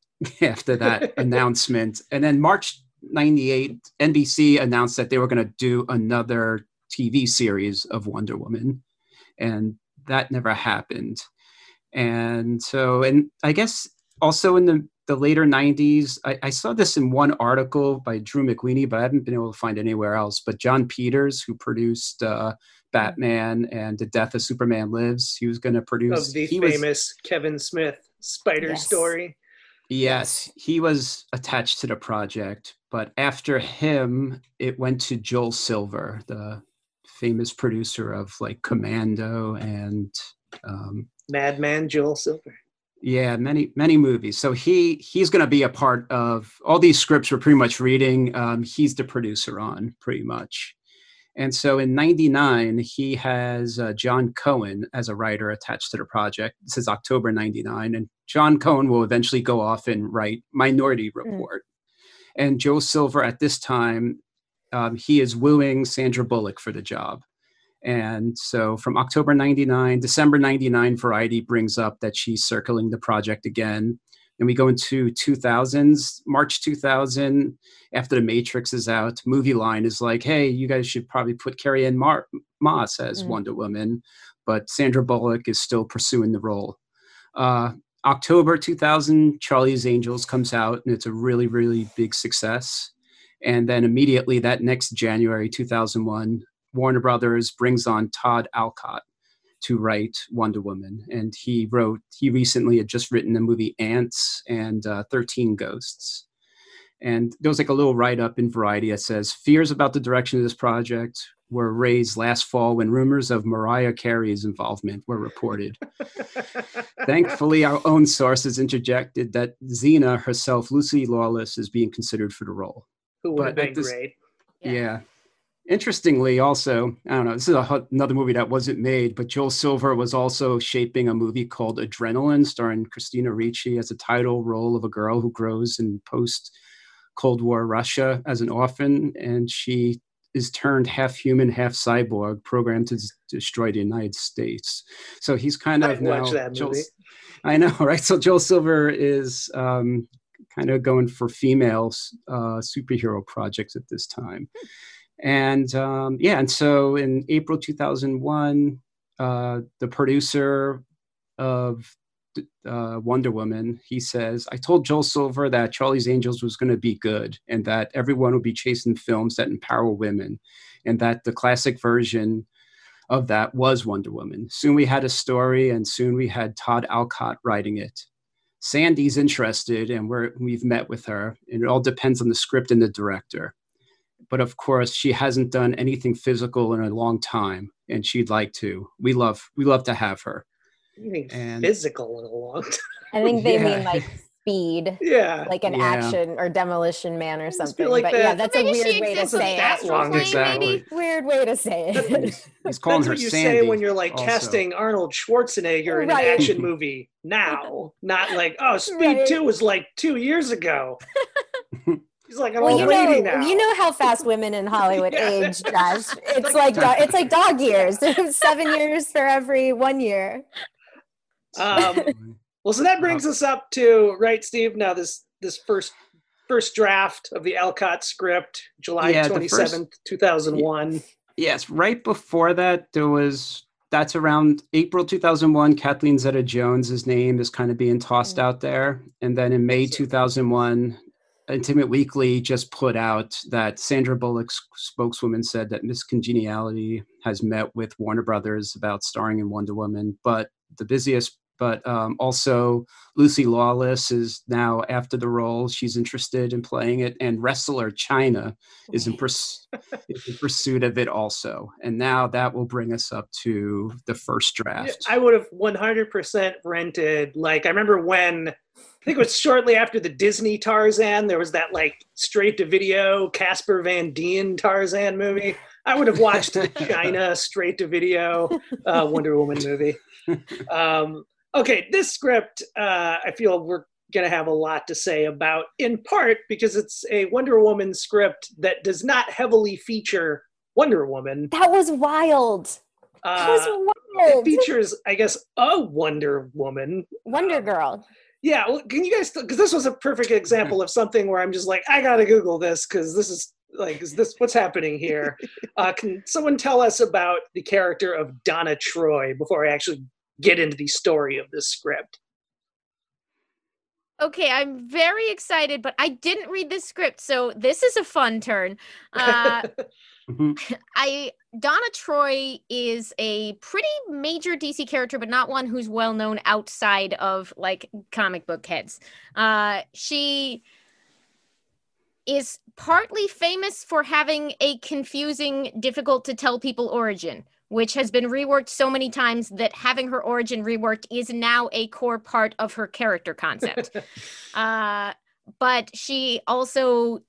after that announcement. And then March 98, NBC announced that they were going to do another TV series of Wonder Woman. And that never happened. And so, and I guess also in the, the later 90s, I, I saw this in one article by Drew McWeeny, but I haven't been able to find it anywhere else. But Jon Peters, who produced uh, Batman and The Death of Superman Lives, he was going to produce. Of the he was- famous Kevin Smith spider Yes. story. Yes, he was attached to the project, but after him, it went to Joel Silver, the famous producer of like Commando and um, Madman Joel Silver. Yeah, many many movies. So he he's going to be a part of all these scripts. We're pretty much reading. Um, he's the producer on pretty much. And so in '99, he has uh, Jon Cohen as a writer attached to the project. This is October '99, and Jon Cohen will eventually go off and write Minority Report. And Joel Silver at this time, um, he is wooing Sandra Bullock for the job. And so from October 99, December 99, Variety brings up that she's circling the project again. And we go into 2000s, March 2000, after The Matrix is out, Movieline is like, hey, you guys should probably put Carrie Ann Mar- Moss as Mm. Wonder Woman. But Sandra Bullock is still pursuing the role. Uh, October 2000, Charlie's Angels comes out, and it's a really, really big success. And then immediately that next January 2001, Warner Brothers brings on Todd Alcott to write Wonder Woman. And he wrote, he recently had just written the movie Antz and uh, 13 Ghosts. And there was like a little write up in Variety that says fears about the direction of this project were raised last fall when rumors of Mariah Carey's involvement were reported. Thankfully, our own sources interjected that Xena herself, Lucy Lawless, is being considered for the role. Who would have But at been this- great. Yeah. Interestingly, also, I don't know, this is a, another movie that wasn't made, but Joel Silver was also shaping a movie called Adrenaline, starring Christina Ricci as a title role of a girl who grows in post Cold War Russia as an orphan, and she is turned half human, half cyborg, programmed to destroy the United States. So he's kind of now. Joel- movie. I know, right? So Joel Silver is um, kind of going for female uh, superhero projects at this time. And um, yeah, and so in April 2001, uh, the producer of uh, Wonder Woman, he says, I told Joel Silver that Charlie's Angels was going to be good and that everyone would be chasing films that empower women and that the classic version of that was Wonder Woman. Soon we had a story and soon we had Todd Alcott writing it. Sandy's interested and we're, we've met with her and it all depends on the script and the director. But of course, she hasn't done anything physical in a long time and she'd like to. We love, we love to have her. You mean And- physical in a long time? I think they Yeah. mean like speed, Yeah. like an Yeah. action or demolition man or something. like but that- yeah, that's a weird way to say that it. long, Exactly. maybe. Weird way to say it. He's, he's calling That's her what you Sandy. say when you're like also. casting Arnold Schwarzenegger in Right. an action movie now, not like oh, Speed Right. Two was like two years ago. He's like an well, old you lady know, now. you know how fast women in Hollywood Yeah. age, Josh. It's Like- like do- it's like dog years. Seven years for every one year. Um, well, so that brings us up to right, Steve. Now this this first first draft of the Alcott script, July Yeah, the twenty first- seventh, two thousand one. Yes, right before that, there was that's around April 2001. Kathleen Zeta Jones's name is kind of being tossed Mm. out there. And then in May 2001, Entertainment Weekly just put out that Sandra Bullock's spokeswoman said that Miss Congeniality has met with Warner Brothers about starring in Wonder Woman. But the busiest, but um, also Lucy Lawless is now after the role. She's interested in playing it. And wrestler Chyna is in, purs- is in pursuit of it also. And now that will bring us up to the first draft. I would have one hundred percent rented. Like I remember when think it was shortly after the Disney Tarzan. There was that like straight to video Casper Van Dien Tarzan movie. I would have watched the Chyna straight to video uh, Wonder Woman movie. Um, okay, this script, uh, I feel we're going to have a lot to say about, in part because it's a Wonder Woman script that does not heavily feature Wonder Woman. That was wild. That Uh, was it features, I guess, a Wonder Woman. Wonder Girl. Yeah, well, can you guys? Because this was a perfect example of something where I'm just like, I gotta Google this because this is like, is this what's happening here? Uh, can someone tell us about the character of Donna Troy before I actually get into the story of this script? Okay, I'm very excited, but I didn't read this script, so this is a fun turn. Uh, Mhm. I Donna Troy is a pretty major DC character, but not one who's well known outside of like comic book heads. Uh, she is partly famous for having a confusing, difficult to tell people origin, which has been reworked so many times that having her origin reworked is now a core part of her character concept. uh, but she also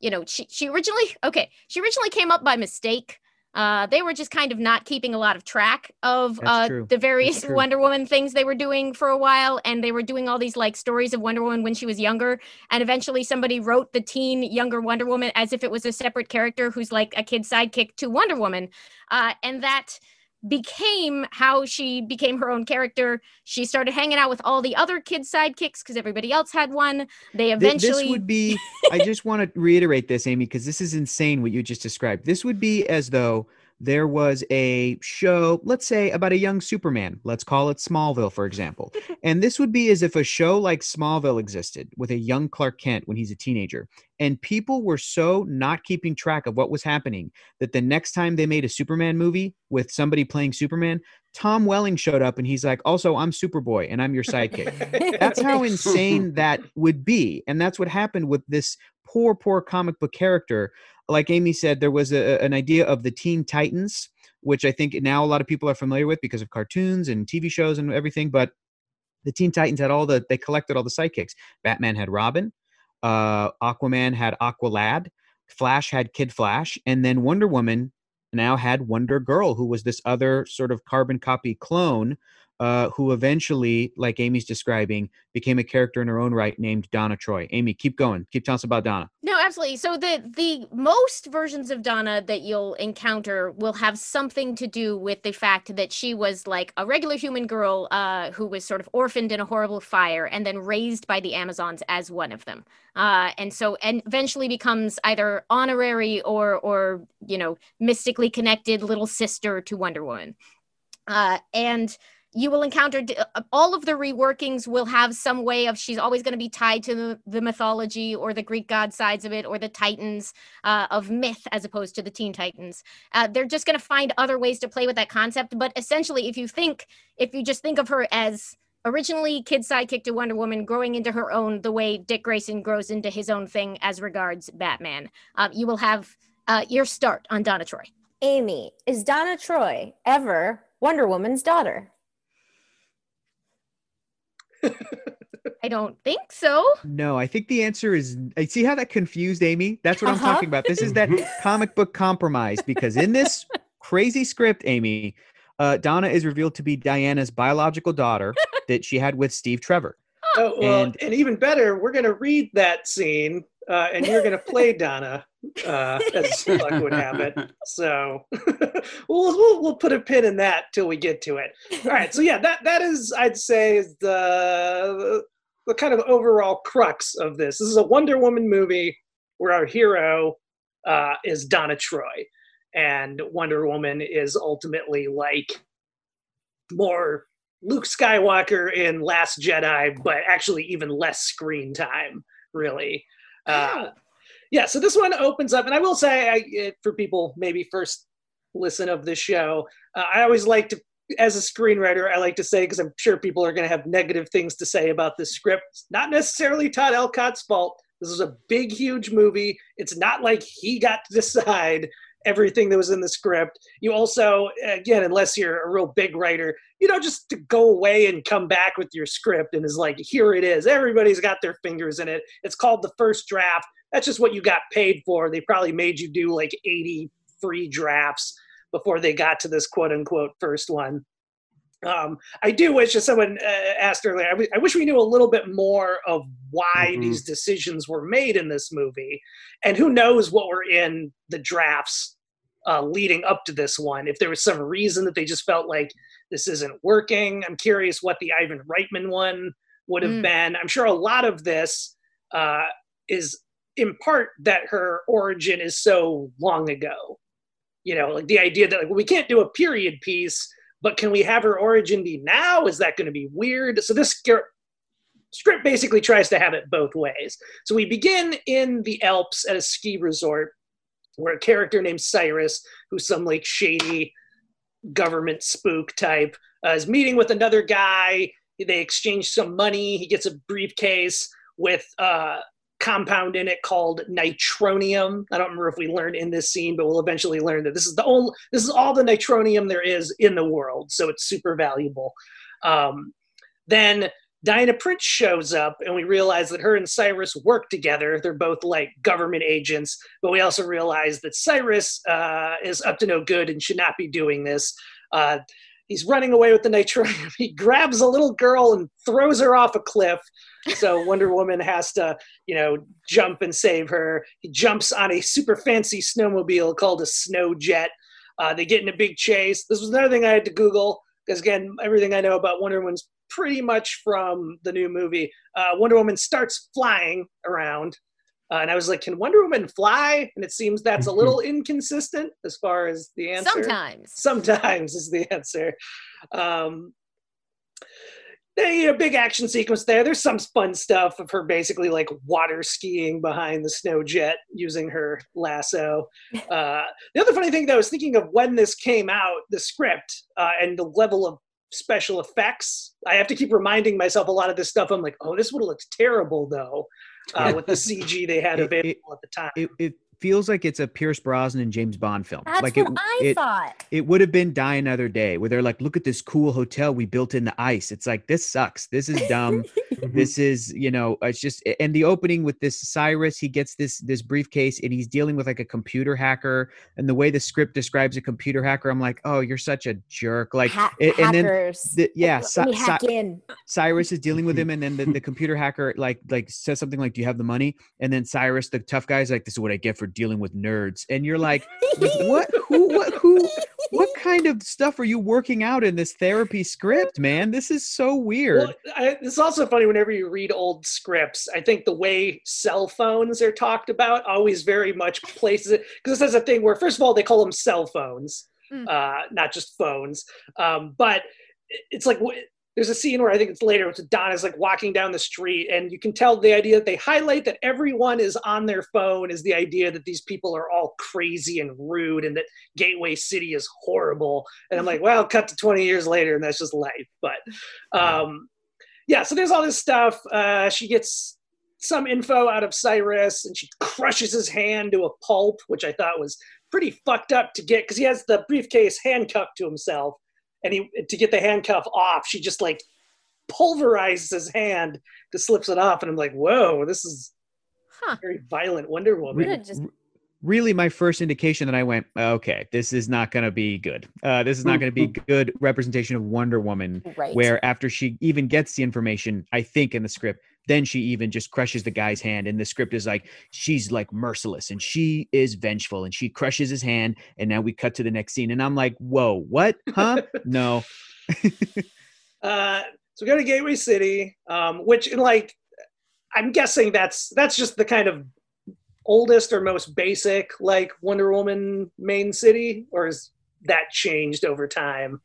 you know she, she originally okay she originally came up by mistake. Uh they were just kind of not keeping a lot of track of uh the various wonder woman things they were doing for a while and they were doing all these like stories of wonder woman when she was younger and eventually somebody wrote the teen younger wonder woman as if it was a separate character who's like a kid sidekick to wonder woman. Uh and that became how she became her own character. She started hanging out with all the other kids' sidekicks because everybody else had one. They Th- eventually this would be i just want to reiterate this amy because this is insane what you just described. This would be as though there was a show let's say about a young superman let's call it smallville for example and this would be as if a show like smallville existed with a young clark kent when he's a teenager and people were so not keeping track of what was happening that the next time they made a superman movie with somebody playing superman Tom Welling showed up and he's like, also, I'm Superboy and I'm your sidekick. That's how insane that would be. And that's what happened with this poor, poor comic book character. Like Amy said, there was a, an idea of the Teen Titans, which I think now a lot of people are familiar with because of cartoons and TV shows and everything. But the Teen Titans had all the, they collected all the sidekicks. Batman had Robin, uh, Aquaman had Aqualad, Flash had Kid Flash, and then Wonder Woman now had Wonder Girl, who was this other sort of carbon copy clone uh, who eventually, like Amy's describing, became a character in her own right named Donna Troy. Amy, keep going. Keep telling us about Donna. No, absolutely. So the the most versions of Donna that you'll encounter will have something to do with the fact that she was like a regular human girl uh, who was sort of orphaned in a horrible fire and then raised by the Amazons as one of them. Uh, and so and eventually becomes either honorary or or you know mystically connected little sister to Wonder Woman. Uh, and you will encounter uh, all of the reworkings will have some way of she's always going to be tied to the, the, mythology or the greek god sides of it or the titans uh, of myth as opposed to the teen titans. Uh, they're just going to find other ways to play with that concept but essentially if you think if you just think of her as originally kid sidekick to wonder woman growing into her own the way dick grayson grows into his own thing as regards batman uh, you will have uh, your start on donna troy. Amy is donna troy ever wonder woman's daughter I don't think so. No, I think the answer is I see how that confused Amy. That's what uh-huh. I'm talking about. This is that comic book compromise because in this crazy script, Amy, uh, Donna is revealed to be Diana's biological daughter that she had with Steve Trevor. Oh, well, and, and even better, we're going to read that scene uh, and you're going to play Donna, uh, as luck would have it. So we'll, we'll, we'll put a pin in that till we get to it. All right. So yeah, that that is I'd say is the the kind of overall crux of this. This is a Wonder Woman movie where our hero uh, is Donna Troy, and Wonder Woman is ultimately like more Luke Skywalker in Last Jedi, but actually even less screen time, really. Uh, yeah, so this one opens up, and I will say, I, for people maybe first listen of this show, uh, I always like to, as a screenwriter, I like to say, because I'm sure people are going to have negative things to say about this script. It's not necessarily Todd Alcott's fault. This is a big, huge movie. It's not like he got to decide everything that was in the script. You also, again, unless you're a real big writer, you know, just to go away and come back with your script and is like, here it is. Everybody's got their fingers in it. It's called the first draft. That's just what you got paid for. They probably made you do like 83 drafts before they got to this quote unquote first one. Um, I do wish, as someone uh, asked earlier, I, w- I wish we knew a little bit more of why mm-hmm. these decisions were made in this movie, and who knows what were in the drafts uh, leading up to this one. If there was some reason that they just felt like this isn't working, I'm curious what the Ivan Reitman one would have mm. been. I'm sure a lot of this uh, is in part that her origin is so long ago. You know, like the idea that like well, we can't do a period piece but can we have her origin be now? Is that going to be weird? So this script basically tries to have it both ways. So we begin in the Alps at a ski resort where a character named Cyrus, who's some like shady government spook type, uh, is meeting with another guy. They exchange some money. He gets a briefcase with uh, compound in it called nitronium. I don't remember if we learned in this scene, but we'll eventually learn that this is the only this is all the nitronium there is in the world, so it's super valuable. Um, then Diana Prince shows up, and we realize that her and Cyrus work together. They're both like government agents, but we also realize that Cyrus uh, is up to no good and should not be doing this. Uh, he's running away with the nitronium. He grabs a little girl and throws her off a cliff. So Wonder Woman has to, you know, jump and save her. He jumps on a super fancy snowmobile called a snow jet. Uh, they get in a big chase. This was another thing I had to Google because again, everything I know about Wonder Woman's pretty much from the new movie. Uh, Wonder Woman starts flying around uh, and I was like, can Wonder Woman fly? And it seems that's a little inconsistent as far as the answer. Sometimes. Sometimes is the answer. Um, they, know, big action sequence there. There's some fun stuff of her basically like water skiing behind the snow jet using her lasso. Uh, the other funny thing, though, is thinking of when this came out, the script uh, and the level of special effects. I have to keep reminding myself a lot of this stuff. I'm like, oh, this would have looked terrible though, uh, with the CG they had available it- at the time. It, it feels like it's a Pierce Brosnan and James Bond film. That's like what it, I it, thought. it would have been Die Another Day, where they're like, look at this cool hotel we built in the ice. It's like, this sucks. This is dumb. Mm-hmm. this is, you know, it's just, and the opening with this Cyrus, he gets this this briefcase and he's dealing with like a computer hacker. And the way the script describes a computer hacker, I'm like, oh, you're such a jerk. Like, Ha- a- and then hackers. the, yeah, Let me Cy- hack Cy- in. Cyrus is dealing with mm-hmm. him, and then the, the computer hacker like like says something like, "Do you have the money?" And then Cyrus, the tough guy, is like, "This is what I get for dealing with nerds." And you're like, "What? Who? What? Who? What kind of stuff are you working out in this therapy script, man? This is so weird." Well, I, it's also funny whenever you read old scripts. I think the way cell phones are talked about always very much places it because this is a thing where, first of all, they call them cell phones, Mm. uh, not just phones. Um, but it's like wh- there's a scene where I think it's later, it's Don is like walking down the street, and you can tell the idea that they highlight that everyone is on their phone is the idea that these people are all crazy and rude, and that Gateway City is horrible. And I'm like, well, cut to 20 years later, and that's just life. But um, yeah, so there's all this stuff. Uh, she gets some info out of Cyrus, and she crushes his hand to a pulp, which I thought was pretty fucked up to get because he has the briefcase handcuffed to himself, and he to get the handcuff off, she just like pulverizes his hand to slips it off, and I'm like, whoa, this is Huh. very violent Wonder Woman. Could've just- R- really my first indication that I went, okay, this is not going to be good. Uh, this is not going to be good representation of Wonder Woman. Right. Where after she even gets the information, I think in the script, then she even just crushes the guy's hand. And the script is like, she's like merciless and she is vengeful and she crushes his hand. And now we cut to the next scene. And I'm like, whoa, what? Huh? no. Uh, so we go to Gateway City, um, which in like I'm guessing that's that's just the kind of oldest or most basic like Wonder Woman main city, or has that changed over time?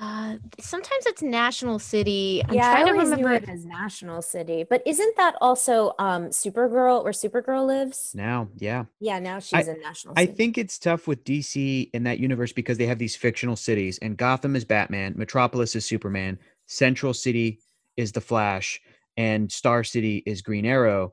Uh, sometimes it's National City. I'm yeah, I to remember. it as National City, but isn't that also um Supergirl, where Supergirl lives? Now, yeah. Yeah, now she's in National I think it's tough with DC in that universe because they have these fictional cities, and Gotham is Batman, Metropolis is Superman, Central City is the Flash, and Star City is Green Arrow.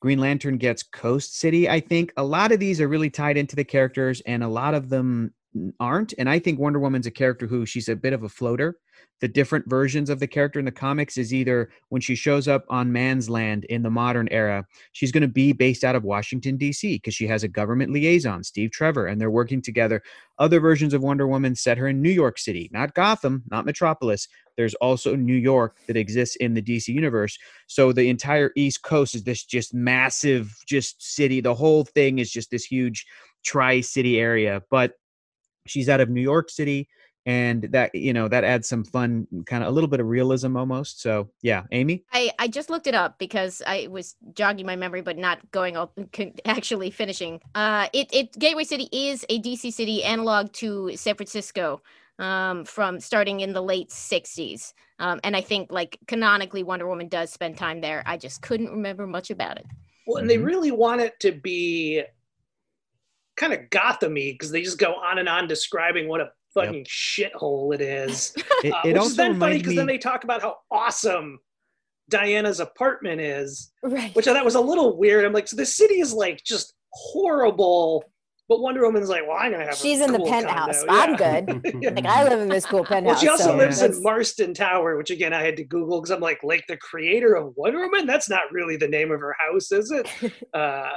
Green Lantern gets Coast City. I think a lot of these are really tied into the characters, and a lot of them aren't. And I think Wonder Woman's a character who she's a bit of a floater. The different versions of the character in the comics is either when she shows up on Man's Land in the modern era, she's going to be based out of Washington, D.C., because she has a government liaison, Steve Trevor, and they're working together. Other versions of Wonder Woman set her in New York City, not Gotham, not Metropolis. There's also New York that exists in the DC universe. So the entire East Coast is this just massive, just city. The whole thing is just this huge tri city area. But she's out of New York City. And that, you know, that adds some fun, kind of a little bit of realism almost. So, yeah, Amy? I, I just looked it up because I was jogging my memory, but not going all actually finishing. Uh, it, it Gateway City is a DC city analog to San Francisco, um, from starting in the late '60s. Um, and I think like canonically, Wonder Woman does spend time there. I just couldn't remember much about it. Well, and they Mhm. really want it to be kind of Gothamy because they just go on and on describing what a fucking shithole it is. It, Uh, it which also is then funny because me. then they talk about how awesome Diana's apartment is, right. which I thought was a little weird. I'm like, so the city is like just horrible, but Wonder Woman's like, well, I'm gonna have. a She's in the penthouse. condo. I'm Yeah. good. Yeah. Like I live in this cool penthouse. Well, she also so lives in Marston Tower, which again I had to Google because I'm like, like the creator of Wonder Woman. That's not really the name of her house, is it? uh,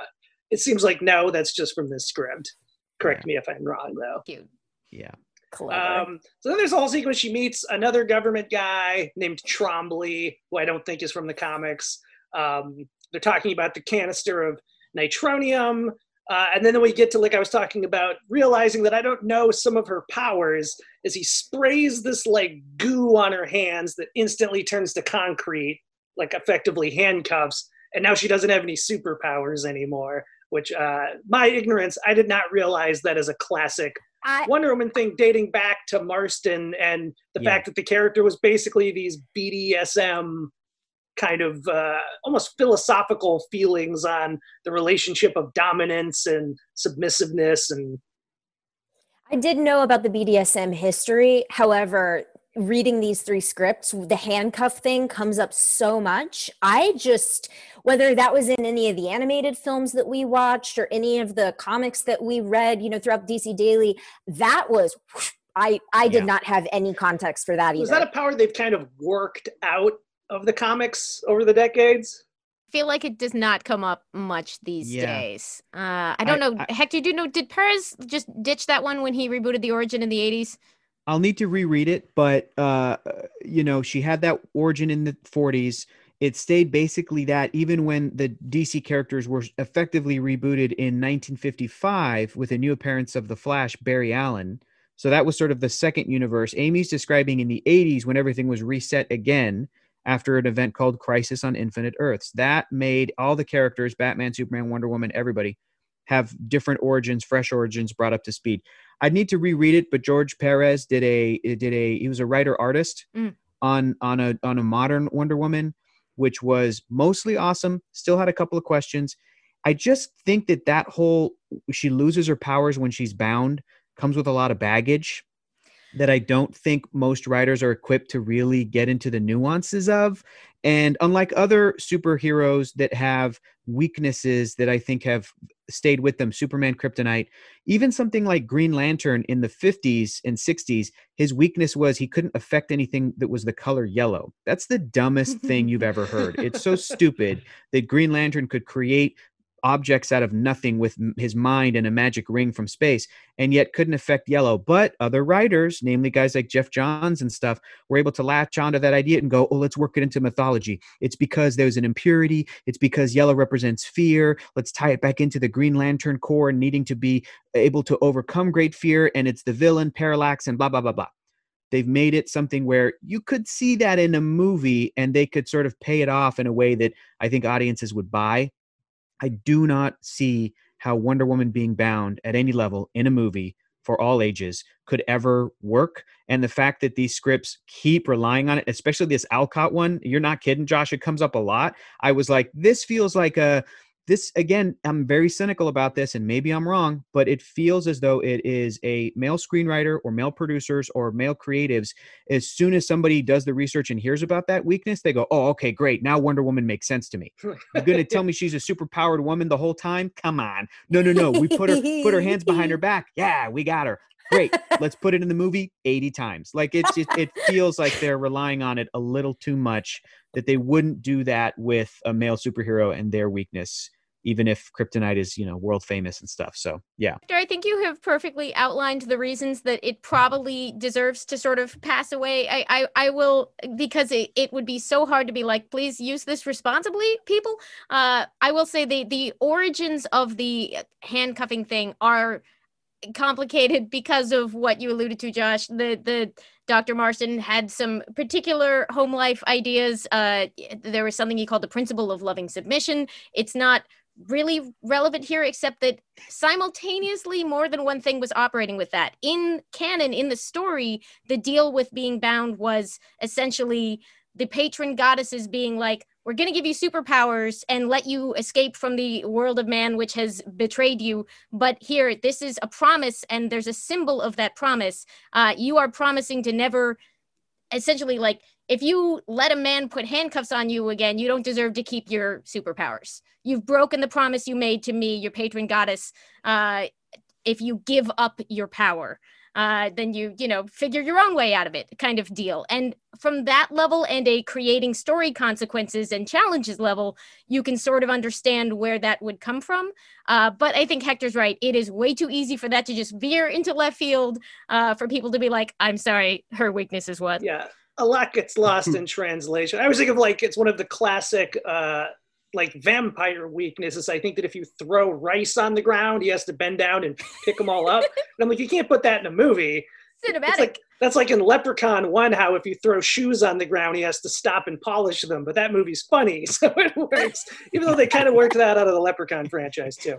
it seems like no, that's just from this script. Correct me if I'm wrong, though. Cute. yeah. Um, so then there's a whole sequence. She meets another government guy named Trombley, who I don't think is from the comics. Um, they're talking about the canister of nitronium. Uh, and then we get to, like I was talking about, realizing that I don't know some of her powers as he sprays this like goo on her hands that instantly turns to concrete, like effectively handcuffs. And now she doesn't have any superpowers anymore, which uh, my ignorance, I did not realize that as a classic I, Wonder Woman thing dating back to Marston and the Yeah. fact that the character was basically these BDSM kind of uh, almost philosophical feelings on the relationship of dominance and submissiveness and I did know about the BDSM history. However, reading these three scripts, the handcuff thing comes up so much. I just, whether that was in any of the animated films that we watched or any of the comics that we read, you know, throughout DC Daily, that was, I, I did Yeah. not have any context for that either. was that a power they've kind of worked out of the comics over the decades? feel like it does not come up much these Yeah. days. Uh, I don't I- know. I- Hector, do you know? Did Perez just ditch that one when he rebooted the Origin in the eighties? I'll need to reread it, but uh, you know, she had that origin in the 40s. It stayed basically that even when the DC characters were effectively rebooted in 1955 with a new appearance of the Flash, Barry Allen. So that was sort of the second universe. Amy's describing in the 80s when everything was reset again after an event called Crisis on Infinite Earths. That made all the characters, Batman, Superman, Wonder Woman, everybody, have different origins, fresh origins brought up to speed. I'd need to reread it, but George Perez did a did a he was a writer artist Mm. on on a on a modern Wonder Woman, which was mostly awesome. Still had a couple of questions. I just think that that whole she loses her powers when she's bound comes with a lot of baggage that I don't think most writers are equipped to really get into the nuances of. And unlike other superheroes that have weaknesses that I think have stayed with them, Superman, Kryptonite, even something like Green Lantern in the 50s and 60s, his weakness was he couldn't affect anything that was the color yellow. That's the dumbest thing you've ever heard. It's so stupid that Green Lantern could create objects out of nothing with his mind and a magic ring from space and yet couldn't affect yellow. But other writers namely guys like geoff johns and stuff were able to latch onto that idea and go oh let's work it into mythology. It's because there's an impurity. It's because yellow represents fear. Let's tie it back into the green lantern corps and needing to be able to overcome great fear and it's the villain parallax and blah blah blah blah. They've made it something where you could see that in a movie and they could sort of pay it off in a way that i think audiences would buy I do not see how Wonder Woman being bound at any level in a movie for all ages could ever work. And the fact that these scripts keep relying on it, especially this Alcott one, you're not kidding, Josh. It comes up a lot. I was like, this feels like a this again i'm very cynical about this and maybe i'm wrong but it feels as though it is a male screenwriter or male producers or male creatives. As soon as somebody does the research and hears about that weakness they go oh okay great. Now wonder woman makes sense to me. You're gonna tell me she's a super powered woman the whole time? Come on. No no no. We put her put her hands behind her back. Yeah we got her great let's put it in the movie 80 times like it's it, it feels like they're relying on it a little too much that they wouldn't do that with a male superhero and their weakness even if kryptonite is you know world famous and stuff so yeah I think you have perfectly outlined the reasons that it probably deserves to sort of pass away. I, I, I will because it, it would be so hard to be like, please use this responsibly, people. Uh, I will say the the origins of the handcuffing thing are complicated because of what you alluded to, Josh. The the Dr. Marston had some particular home life ideas. Uh, there was something he called the principle of loving submission. It's not really relevant here, except that simultaneously more than one thing was operating with that. In canon, in the story, the deal with being bound was essentially the patron goddesses being like, we're going to give you superpowers and let you escape from the world of man, which has betrayed you. But here, this is a promise, and there's a symbol of that promise. Uh, you are promising to never, essentially, like, if you let a man put handcuffs on you again, you don't deserve to keep your superpowers. You've broken the promise you made to me, your patron goddess. Uh, if you give up your power, uh, then you, you know, figure your own way out of it, kind of deal. And from that level and a creating story consequences and challenges level, you can sort of understand where that would come from. Uh, but I think Hector's right. It is way too easy for that to just veer into left field uh, for people to be like, I'm sorry, her weakness is what? yeah a lot gets lost in translation i was thinking of like it's one of the classic uh like vampire weaknesses i think that if you throw rice on the ground he has to bend down and pick them all up and i'm like you can't put that in a movie Cinematic. Like that's like in Leprechaun One, how if you throw shoes on the ground, he has to stop and polish them. But that movie's funny, so it works. Even though they kind of worked that out of the Leprechaun franchise too.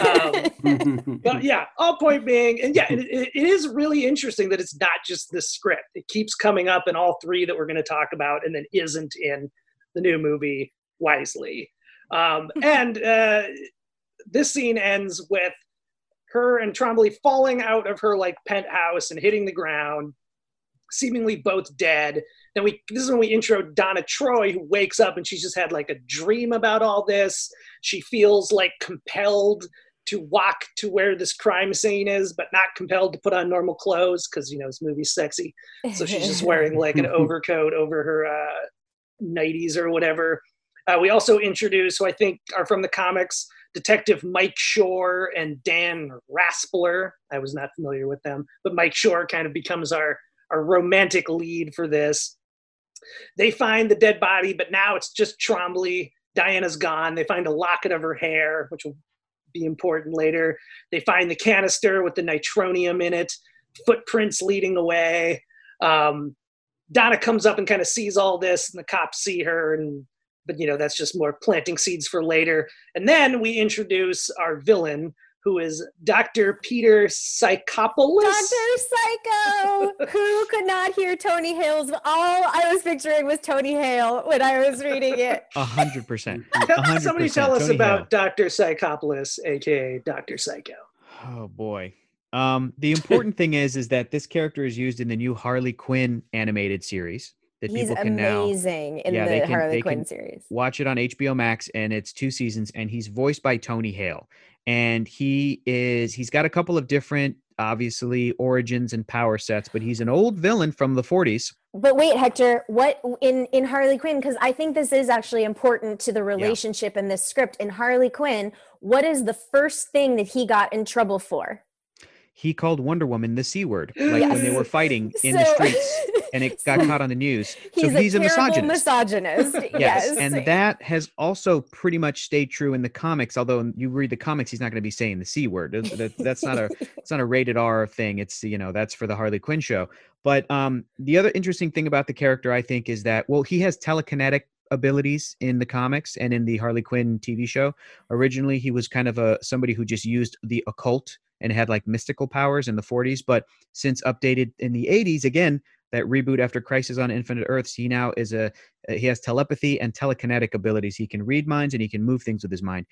Um, but yeah, all point being, and yeah, it, it it is really interesting that it's not just this script. It keeps coming up in all three that we're going to talk about, and then isn't in the new movie wisely. Um, and uh, this scene ends with her and Trombley falling out of her like penthouse and hitting the ground, seemingly both dead. Then we this is when we intro Donna Troy, who wakes up and she's just had like a dream about all this. She feels like compelled to walk to where this crime scene is, but not compelled to put on normal clothes because you know this movie's sexy. So she's just wearing like an overcoat over her uh, nighties or whatever. Uh, we also introduce, who I think are from the comics, Detective Mike Shore and Dan Raspler. I was not familiar with them, but Mike Shore kind of becomes our, our romantic lead for this. They find the dead body, but now it's just Trombley. Diana's gone. They find a locket of her hair, which will be important later. They find the canister with the nitronium in it, footprints leading away. Um, Donna comes up and kind of sees all this, and the cops see her, and but you know that's just more planting seeds for later. And then we introduce our villain, who is Dr. Peter Psychopoulos. Dr. Psycho, who could not hear Tony Hale's? All I was picturing was Tony Hale when I was reading it. A hundred percent. A Somebody tell us Tony about Hale. Dr. Psychopoulos, aka Dr. Psycho. Oh boy. Um, the important thing is, is that this character is used in the new Harley Quinn animated series that He's people can now amazing in Yeah, the can- Harley Quinn series. watch it on HBO Max, and it's two seasons, and he's voiced by Tony Hale, and he is he's got a couple of different, obviously, origins and power sets, but he's an old villain from the 40s. But wait, Hector, what in in Harley Quinn? Because I think this is actually important to the relationship in this script. In Harley Quinn, what is the first thing that he got in trouble for? He called Wonder Woman the C word, like when they were fighting in the streets, and it got caught on the news. He's, so he's a, a, misogynist. misogynist. Yes, yes, and that has also pretty much stayed true in the comics. Although you read the comics, he's not going to be saying the c word. That- that- that's not a it's not a rated R thing. It's you know that's for the Harley Quinn show. But um, the other interesting thing about the character, I think, is that well, he has telekinetic abilities in the comics and in the Harley Quinn TV show. Originally, he was kind of a somebody who just used the occult and had like mystical powers in the 40s. But since updated in the 80s, again, that reboot after Crisis on Infinite Earths, he now is a uh, he has telepathy and telekinetic abilities. He can read minds and he can move things with his mind.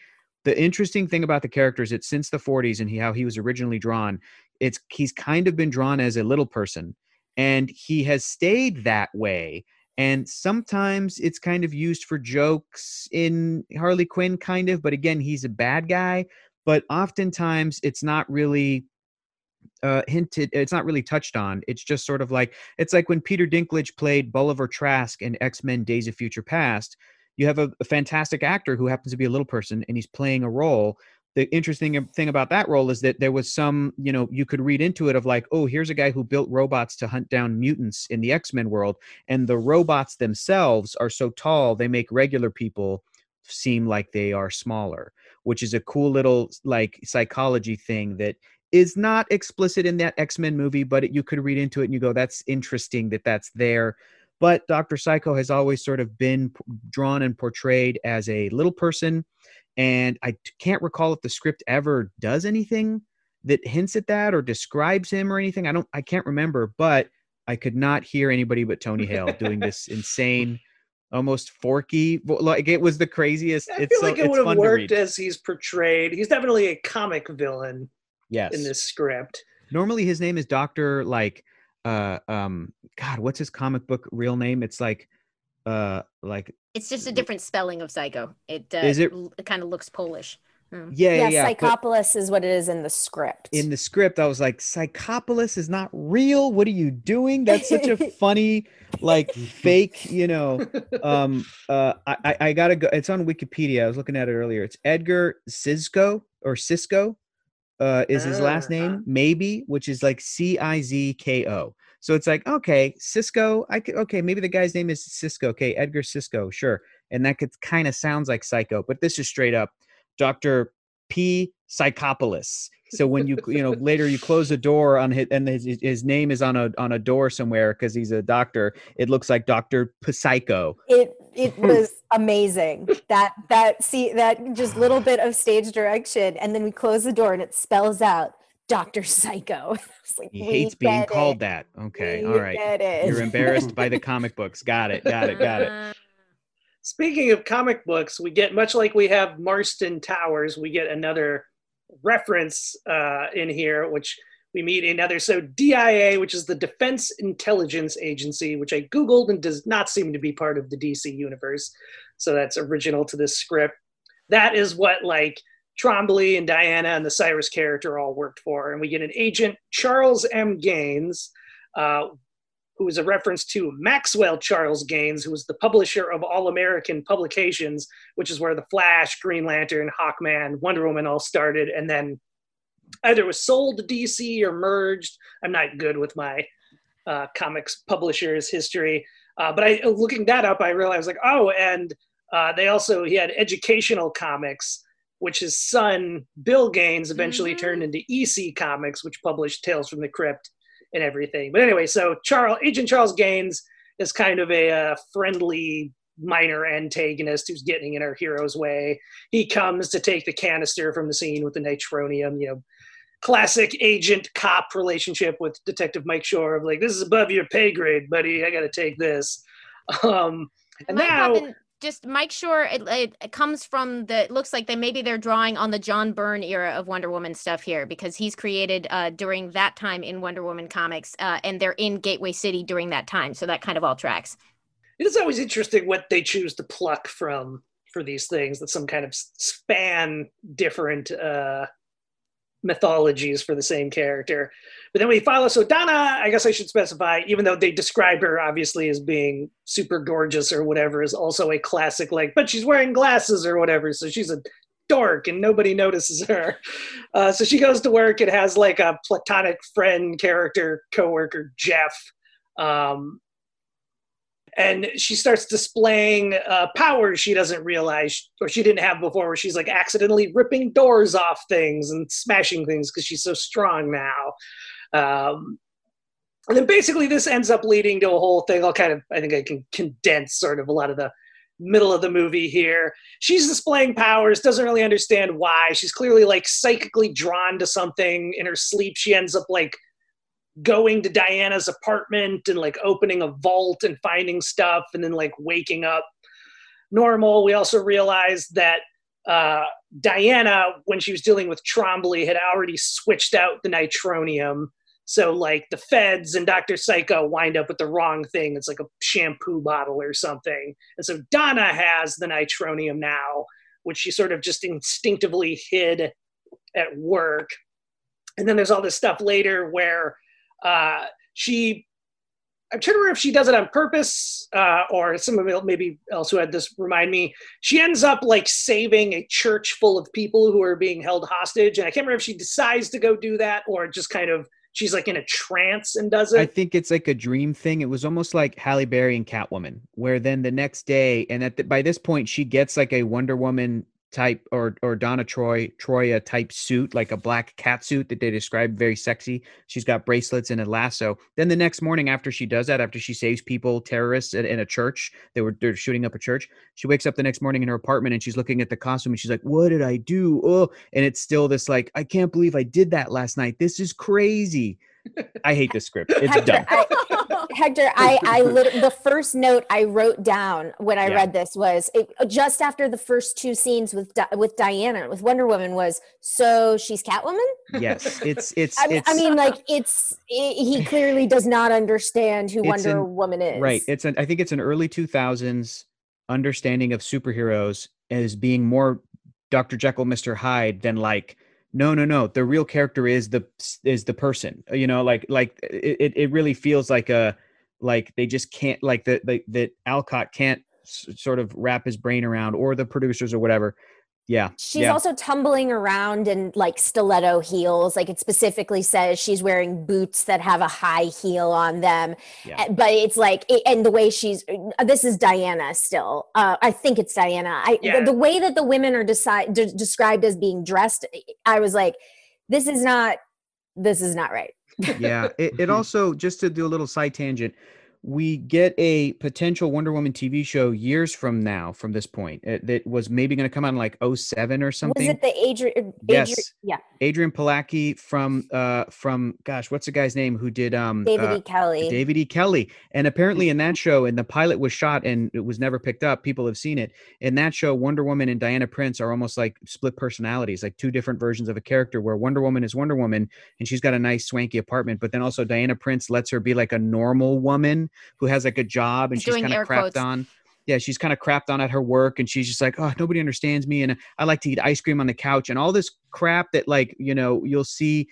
The interesting thing about the character is that since the 40s and he, how he was originally drawn, it's he's kind of been drawn as a little person, and he has stayed that way. And sometimes it's kind of used for jokes in Harley Quinn, kind of, but again, he's a bad guy. But oftentimes it's not really uh, hinted, it's not really touched on. It's just sort of like it's like when Peter Dinklage played Bolivar Trask in X Men Days of Future Past. You have a, a fantastic actor who happens to be a little person and he's playing a role. The interesting thing about that role is that there was some, you know, you could read into it of like, oh, here's a guy who built robots to hunt down mutants in the X Men world. And the robots themselves are so tall, they make regular people seem like they are smaller, which is a cool little like psychology thing that is not explicit in that X-Men movie, but it, you could read into it and you go, that's interesting that that's there. But Dr. Psycho has always sort of been p- drawn and portrayed as a little person. And I can't recall if the script ever does anything that hints at that or describes him or anything. I don't, I can't remember, but I could not hear anybody but Tony Hale doing this insane, almost forky. vo- Like it was the craziest. I it's feel so, like it would have worked as he's portrayed. He's definitely a comic villain Yes. in this script. normally his name is Doctor like uh um God, what's his comic book real name? It's like uh like It's just a different spelling of psycho. It uh, Is it- it kind of looks Polish. Hmm. yeah, yeah, yeah, yeah. but Psychopolis is what it is in the script. in the script, I was like, Psychopolis is not real. What are you doing? That's such a funny, like fake, you know. Um uh I I- gotta go. It's on Wikipedia. I was looking at it earlier. It's Edgar Cizko or Cizko. Uh, is his last Ah. name maybe, which is like C I Z K O. So it's like okay, Cizko. I could okay, maybe the guy's name is Cizko. Okay, Edgar Cizko, sure, and that could kind of sounds like Psycho, but this is straight up Doctor P. Psychopolis. So when you you know later you close the door on his and his, his name is on a on a door somewhere because he's a doctor, it looks like Doctor Psycho. It it hmm. was amazing. That that see that just little bit of stage direction, and then we close the door and it spells out Doctor Psycho. Like, He hates being called it. that. Okay, We all right. You're embarrassed by the comic books. Got it. Got it. Got it. Uh, Speaking of comic books, we get much like we have Marston Towers, we get another reference uh, in here, which we meet another. So DIA, which is the Defense Intelligence Agency, which I Googled and does not seem to be part of the DC universe. So that's original to this script. That is what like Trombley and Diana and the Cyrus character all worked for. And we get an agent, Charles M. Gaines, uh, who is a reference to Maxwell Charles Gaines, who was the publisher of All American Publications, which is where The Flash, Green Lantern, Hawkman, Wonder Woman all started, and then either was sold to DC or merged. I'm not good with my uh, comics publishers history, uh, but I looking that up, I realized like, oh, and uh, they also he had educational comics, which his son Bill Gaines eventually Mhm. turned into EC Comics, which published Tales from the Crypt and everything. But anyway, so Charles Agent Charles Gaines is kind of a uh, friendly minor antagonist who's getting in our hero's way. He comes to take the canister from the scene with the nitronium, you know, classic agent cop relationship with Detective Mike Shore of like, this is above your pay grade, buddy. I got to take this. Um, and now, just Mike Shore, it, it, it comes from the. It looks like they maybe they're drawing on the John Byrne era of Wonder Woman stuff here because he's created uh, during that time in Wonder Woman comics, uh, and they're in Gateway City during that time, so that kind of all tracks. it is always interesting what they choose to pluck from for these things that some kind of span different uh, mythologies for the same character. But then we follow. So Donna, I guess I should specify, even though they describe her obviously as being super gorgeous or whatever, is also a classic like, but she's wearing glasses or whatever, so she's a dork and nobody notices her. Uh, so she goes to work and has like a platonic friend character coworker Jeff. Um, and she starts displaying uh, powers she doesn't realize or she didn't have before where she's like accidentally ripping doors off things and smashing things because she's so strong now. Um, and then basically this ends up leading to a whole thing. I'll kind of i think i can condense sort of a lot of the middle of the movie here. She's displaying powers doesn't really understand why. She's clearly like psychically drawn to something in her sleep. She ends up like going to Diana's apartment and like opening a vault and finding stuff and then like waking up normal. We also realized that uh, Diana, when she was dealing with Trombley, had already switched out the nitronium. So like the feds and Dr. Psycho wind up with the wrong thing. It's like a shampoo bottle or something. And so Donna has the nitronium now, which she sort of just instinctively hid at work. And then there's all this stuff later where uh, she I'm trying to remember if she does it on purpose uh, or somebody else- maybe else who had this remind me. She ends up like saving a church full of people who are being held hostage, and I can't remember if she decides to go do that or just kind of she's like in a trance and does it. I think it's like a dream thing. It was almost like Halle Berry and Catwoman, where then the next day, and at the, by this point, she gets like a Wonder Woman type or or Donna Troy Troya type suit, like a black cat suit that they describe very sexy. She's got bracelets and a lasso. Then the next morning, after she does that, after she saves people, terrorists in, in a church, they were they're shooting up a church. She wakes up the next morning in her apartment and she's looking at the costume and she's like, "What did I do?" Oh, and it's still this like, "I can't believe I did that last night. This is crazy." I hate this script. It's Hector, dumb. I, Hector, I, I lit- the first note I wrote down when I Yeah. read this was it, just after the first two scenes with Di- with Diana with Wonder Woman was so she's Catwoman. yes, it's it's I, mean- it's I mean, like it's i he clearly does not understand who Wonder an- Woman is. right. It's an I think it's an early two thousands understanding of superheroes as being more Dr. Jekyll, Mr. Hyde than like no no no the real character is the is the person uh, you know like like uh, it, it- it really feels like a like they just can't like that that Alcott can't s- sort of wrap his brain around or the producers or whatever Yeah. She's yeah. also tumbling around in like stiletto heels. Like it specifically says she's wearing boots that have a high heel on them. Yeah. Uh, But it's like, it, and the way she's, uh, this is Diana still. Uh, I think it's Diana. I, Yeah. the, the way that the women are deci- de- described as being dressed, I was like, this is not, this is not right. yeah it, it also just to do a little side tangent we get a potential wonder woman tv show years from now from this point uh, that was maybe going to come out in like 07 or something Was it the Adrian? Yes. yeah, adrianne palicki from uh from gosh what's the guy's name who did um David uh, E. Kelley. David E. Kelley. And apparently, in that show, and the pilot was shot and it was never picked up. People have seen it. In that show, Wonder Woman and Diana Prince are almost like split personalities, like two different versions of a character, where Wonder Woman is Wonder Woman and she's got a nice, swanky apartment. But then also, Diana Prince lets her be like a normal woman who has like a job and He's she's kind of crapped quotes. on. Yeah, she's kind of crapped on at her work and she's just like, oh, nobody understands me. And I like to eat ice cream on the couch and all this crap that, like, you know, you'll see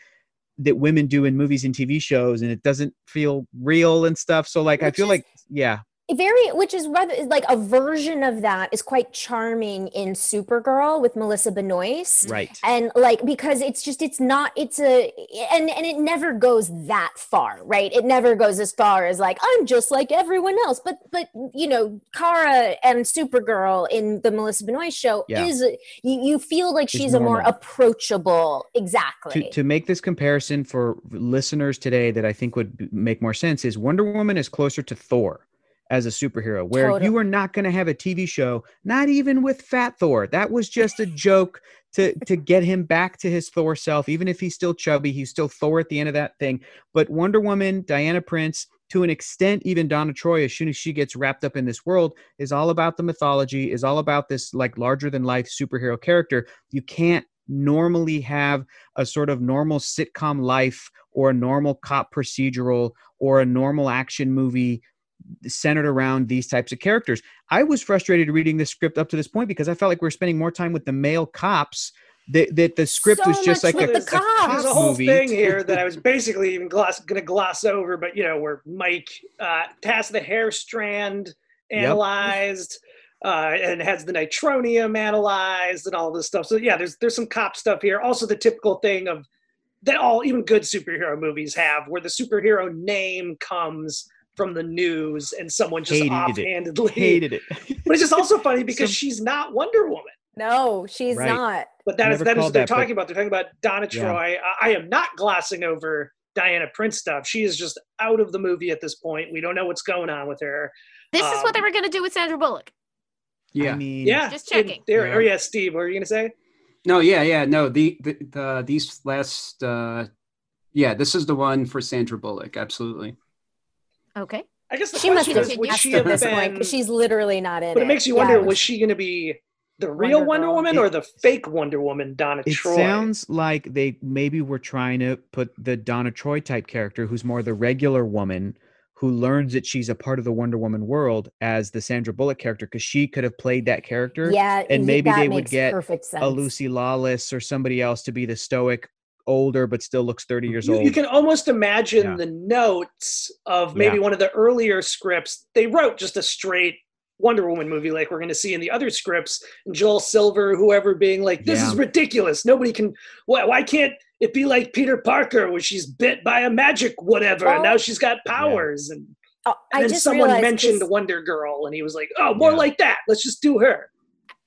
that women do in movies and TV shows, and it doesn't feel real and stuff. So like, I feel is- like, yeah, very which is rather like a version of that is quite charming in supergirl with melissa benoist. Right. and like because it's just it's not it's a and and it never goes that far right? It never goes as far as like i'm just like everyone else. But but you know kara and supergirl in the melissa benoist show Yeah. is you, you feel like she's a more approachable. Exactly. To, to make this comparison for listeners today that I think would make more sense is Wonder Woman is closer to Thor as a superhero, where Totally. you are not going to have a TV show, not even with Fat Thor. That was just a joke to to get him back to his Thor self. Even if he's still chubby, he's still Thor at the end of that thing. But Wonder Woman, Diana Prince, to an extent, even Donna Troy, as soon as she gets wrapped up in this world, is all about the mythology, is all about this like larger than life superhero character. You can't normally have a sort of normal sitcom life or a normal cop procedural or a normal action movie centered around these types of characters. I was frustrated reading this script up to this point because I felt like we are spending more time with the male cops. That, that the script So was just like a, with the a cops. cop There's a whole movie. thing here that I was basically even gloss, going to gloss over, but you know, where Mike uh, has the hair strand Yep. analyzed uh, and has the nitronium analyzed and all this stuff. So yeah, there's there's some cop stuff here. Also, the typical thing of that all even good superhero movies have, where the superhero name comes from the news and someone just Hated it. offhandedly. Hated it. But it's just also funny because Some- she's not Wonder Woman. no she's Right. not But that is Never that is called what they're that, but- talking about. They're talking about Donna Yeah. Troy. I, I am not glossing over Diana Prince stuff. She is just out of the movie at this point. We don't know what's going on with her. This is what they Um, were going to do with Sandra Bullock. Yeah. I mean, Yeah, Just and checking. There, Yeah. Or yeah, Steve, what were you gonna say? No, yeah, yeah, no. The, the, the these last, uh, yeah, this is the one for Sandra Bullock. Absolutely. Okay. I guess the she must have is, would she have this point been? 'cause she's literally not in but it it makes you wonder: it was she gonna be the real Wonder Wonder Girl. Woman It- or the fake Wonder Woman, Donna It Troy? It sounds like they maybe were trying to put the Donna Troy type character, who's more the regular woman, who learns that she's a part of the Wonder Woman world, as the Sandra Bullock character, because she could have played that character. yeah and maybe that they would get a Lucy Lawless or somebody else to be the stoic, older but still looks thirty mm-hmm. years you, old. you can almost imagine Yeah. the notes of maybe Yeah. one of the earlier scripts. They wrote just a straight Wonder Woman movie, like we're going to see in the other scripts. And Joel Silver, whoever, being like, "This is ridiculous. Nobody can. Why, why can't it be like Peter Parker, where she's bit by a magic whatever, and now she's got powers?" And, oh, and i then just someone mentioned this- Wonder Girl, and he was like, "Oh, more Yeah. like that. Let's just do her."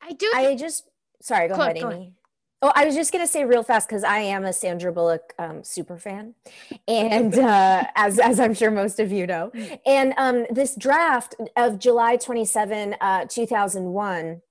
I do. I just sorry, go Go ahead, ahead, go Amy. Oh, I was just gonna say real fast because I am a Sandra Bullock um, super fan, and uh, as as I'm sure most of you know, and um, this draft of July 27, uh, 2001.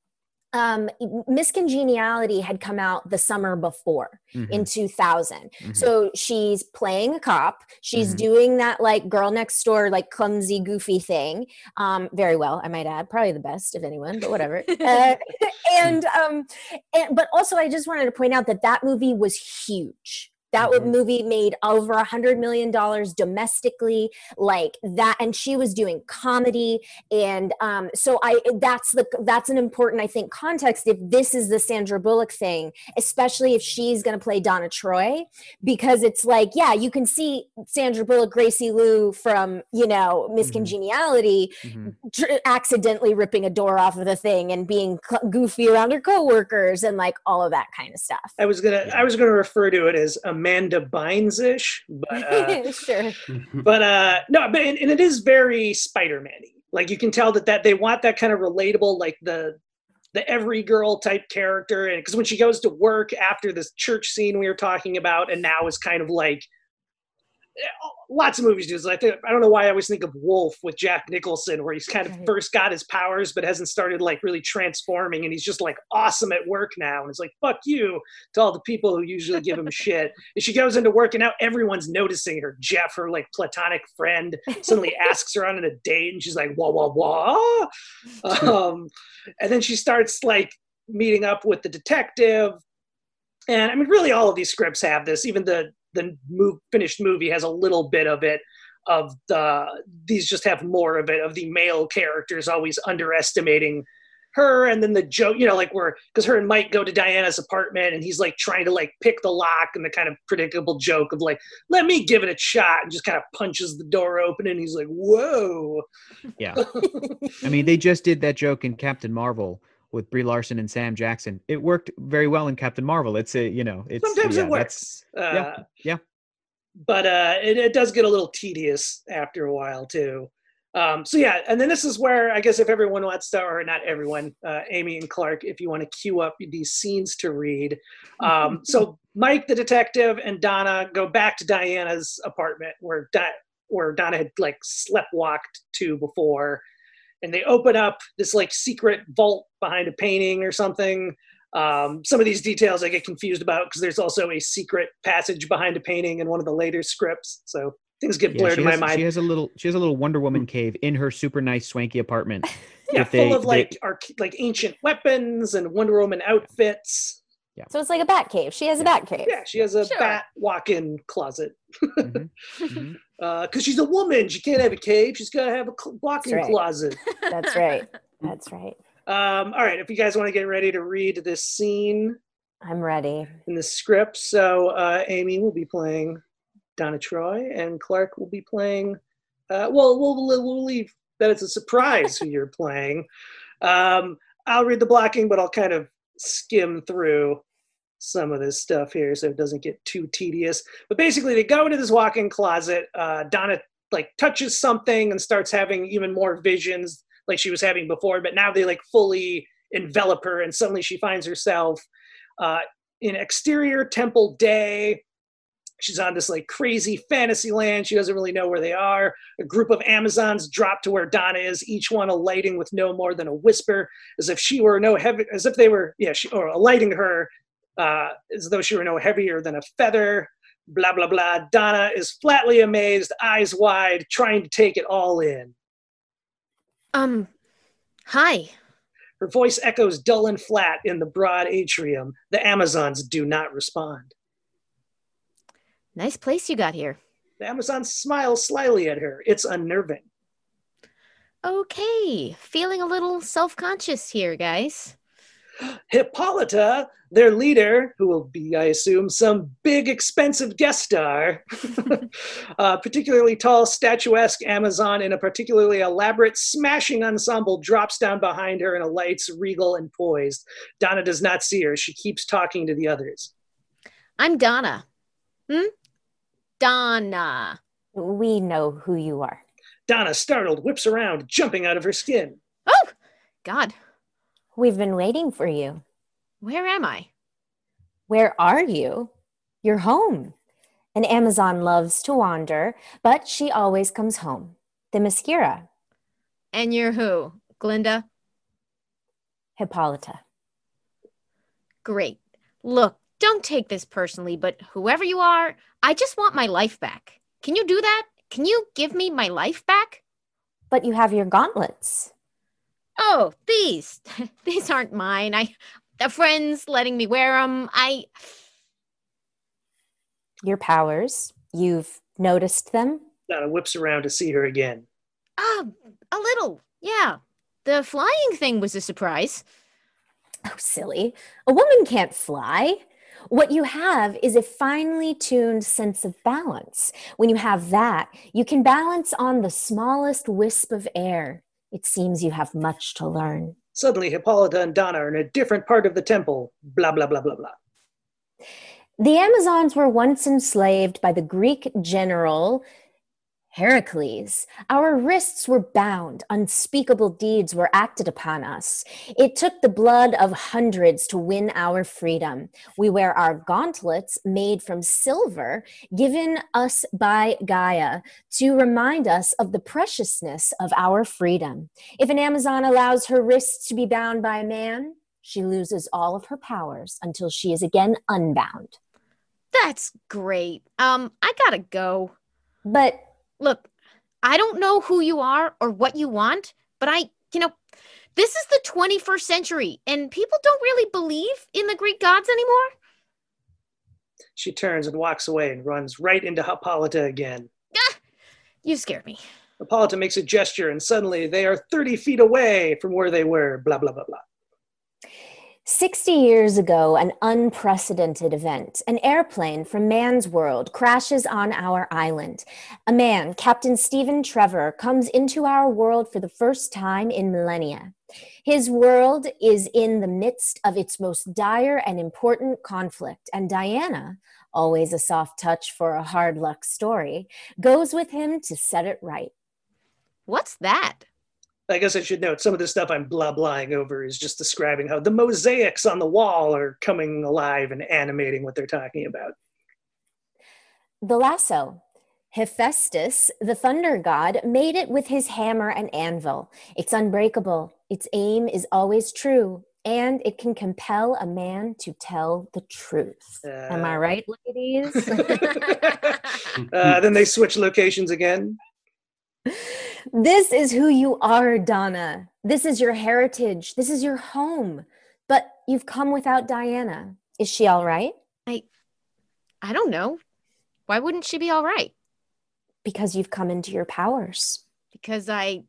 Um, Miss Congeniality had come out the summer before Mhm, in 2000. mhm. So she's playing a cop. She's Mhm. doing that like girl next door, like clumsy, goofy thing. Um, very well, I might add. Probably the best of anyone, but whatever. uh, and um, and but also I just wanted to point out that that movie was huge. That w Mhm. movie made over a hundred million dollars domestically, like that, and she was doing comedy, and um, so I that's the that's an important I think context if this is the Sandra Bullock thing, especially if she's going to play Donna Troy, because it's like yeah, you can see Sandra Bullock, Gracie Lou from you know Miss Mhm. Congeniality Mhm. tr- accidentally ripping a door off of the thing and being cl- goofy around her coworkers and like all of that kind of stuff. I was gonna I was gonna refer to it as Amanda Bynes ish, but uh, sure. but uh no but and, and it is very spider-man-y like you can tell that that they want that kind of relatable like the the every girl type character and because when she goes to work after this church scene we were talking about and now is kind of like lots of movies do this. I think I don't know why I always think of Wolf with Jack Nicholson, where he's kind of first got his powers but hasn't started like really transforming, and he's just like awesome at work now, and it's like fuck you to all the people who usually give him shit. And she goes into work, and now everyone's noticing her. Jeff, her like platonic friend, suddenly asks her on a date, and she's like wah wah wah, um, and then she starts like meeting up with the detective. And I mean, really, all of these scripts have this. Even the the move, finished movie has a little bit of it. Of the these just have more of it of the male characters always underestimating her, and then the joke, you know, like where because her and Mike go to Diana's apartment, and he's like trying to like pick the lock, and the kind of predictable joke of like, "Let me give it a shot," and just kind of punches the door open, and he's like, "Whoa!" Yeah. I mean, they just did that joke in Captain Marvel with Brie Larson and Sam Jackson. It worked very well in Captain Marvel. It's a, you know, it's Sometimes yeah, it works. Uh, yeah, yeah. But uh, it, it does get a little tedious after a while too. Um, so yeah, and then this is where I guess if everyone wants to, or not everyone, uh, Amy and Clark, if you want to queue up these scenes to read. Um, so Mike, the detective, and Donna go back to Diana's apartment where Di- where Donna had like sleptwalked to before, and they open up this like secret vault behind a painting or something. Um, some of these details I get confused about because there's also a secret passage behind a painting in one of the later scripts. So things get blurred she in my has, mind. She has a little. She has a little Wonder Woman cave in her super nice swanky apartment. yeah, full they- of they- like like ancient weapons and Wonder Woman outfits. Yeah. So it's like a bat cave. She has a bat cave. Yeah, she has a Sure. bat walk-in closet. Mhm, mhm. Because she's a woman, she can't have a cave. She's got to have a cl- walk-in right. closet. That's right. That's right. Um, all right, if you guys want to get ready to read this scene I'm ready. in the script, so uh, Amy will be playing Donna Troy, and Clark will be playing. Uh, well, we'll we'll we'll leave that it's a surprise who you're playing. Um, I'll read the blocking, but I'll kind of skim through some of this stuff here so it doesn't get too tedious. But basically, they go into this walk-in closet. Uh, Donna like touches something and starts having even more visions like she was having before, but now they like fully envelop her, and suddenly she finds herself uh, in exterior Temple Day. She's on this like crazy fantasy land. She doesn't really know where they are. A group of Amazons drop to where Donna is, each one alighting with no more than a whisper, as if she were no heavy, as if they were, yeah, she, or alighting her, uh, as though she were no heavier than a feather. Blah blah blah. Donna is flatly amazed, eyes wide, trying to take it all in. Um, hi. Her voice echoes dull and flat in the broad atrium. The Amazons do not respond. Nice place you got here. The Amazon smiles slyly at her. It's unnerving. Okay, feeling a little self-conscious here, guys. Hippolyta, their leader, who will be, I assume, some big expensive guest star, a particularly tall, statuesque Amazon in a particularly elaborate, smashing ensemble, drops down behind her and alights regal and poised. Donna does not see her. She keeps talking to the others. I'm Donna. Hmm? Donna. We know who you are. Donna, startled, whips around, jumping out of her skin. Oh, God. We've been waiting for you. Where am I? Where are you? You're home. An Amazon loves to wander, but she always comes home. Themyscira, And you're who? Glinda? Hippolyta. Great. Look, don't take this personally, but whoever you are, I just want my life back. Can you do that? Can you give me my life back? But you have your gauntlets. Oh, these. these aren't mine. I the friends letting me wear them. I Your powers. You've noticed them? Donna whips around to see her again. Ah, a little. Yeah. The flying thing was a surprise. Oh, silly. A woman can't fly. What you have is a finely tuned sense of balance. When you have that, you can balance on the smallest wisp of air. It seems you have much to learn. Suddenly, Hippolyta and Donna are in a different part of the temple. Blah, blah, blah, blah, blah. The Amazons were once enslaved by the Greek general Heracles, our wrists were bound, unspeakable deeds were acted upon us. It took the blood of hundreds to win our freedom. We wear our gauntlets made from silver, given us by Gaia, to remind us of the preciousness of our freedom. If an Amazon allows her wrists to be bound by a man, she loses all of her powers until she is again unbound. That's great. Um, I gotta go. But Look, I don't know who you are or what you want, but I, you know, this is the 21st century and people don't really believe in the Greek gods anymore. She turns and walks away and runs right into Hippolyta again. Ah, you scared me. Hippolyta makes a gesture, and suddenly they are 30 feet away from where they were. Blah, blah, blah, blah. 60 years ago, an unprecedented event. An airplane from man's world crashes on our island. A man, Captain Stephen Trevor, comes into our world for the first time in millennia. His world is in the midst of its most dire and important conflict, and Diana, always a soft touch for a hard luck story, goes with him to set it right. What's that? I guess I should note some of the stuff I'm blah blahing over is just describing how the mosaics on the wall are coming alive and animating what they're talking about. The lasso. Hephaestus, the thunder god, made it with his hammer and anvil. It's unbreakable. Its aim is always true, and it can compel a man to tell the truth. Am I Uh, right, ladies? uh, then they switch locations again. This is who you are, Donna. This is your heritage. This is your home. But you've come without Diana. Is she all right? I I don't know. Why wouldn't she be all right? Because you've come into your powers. Because I,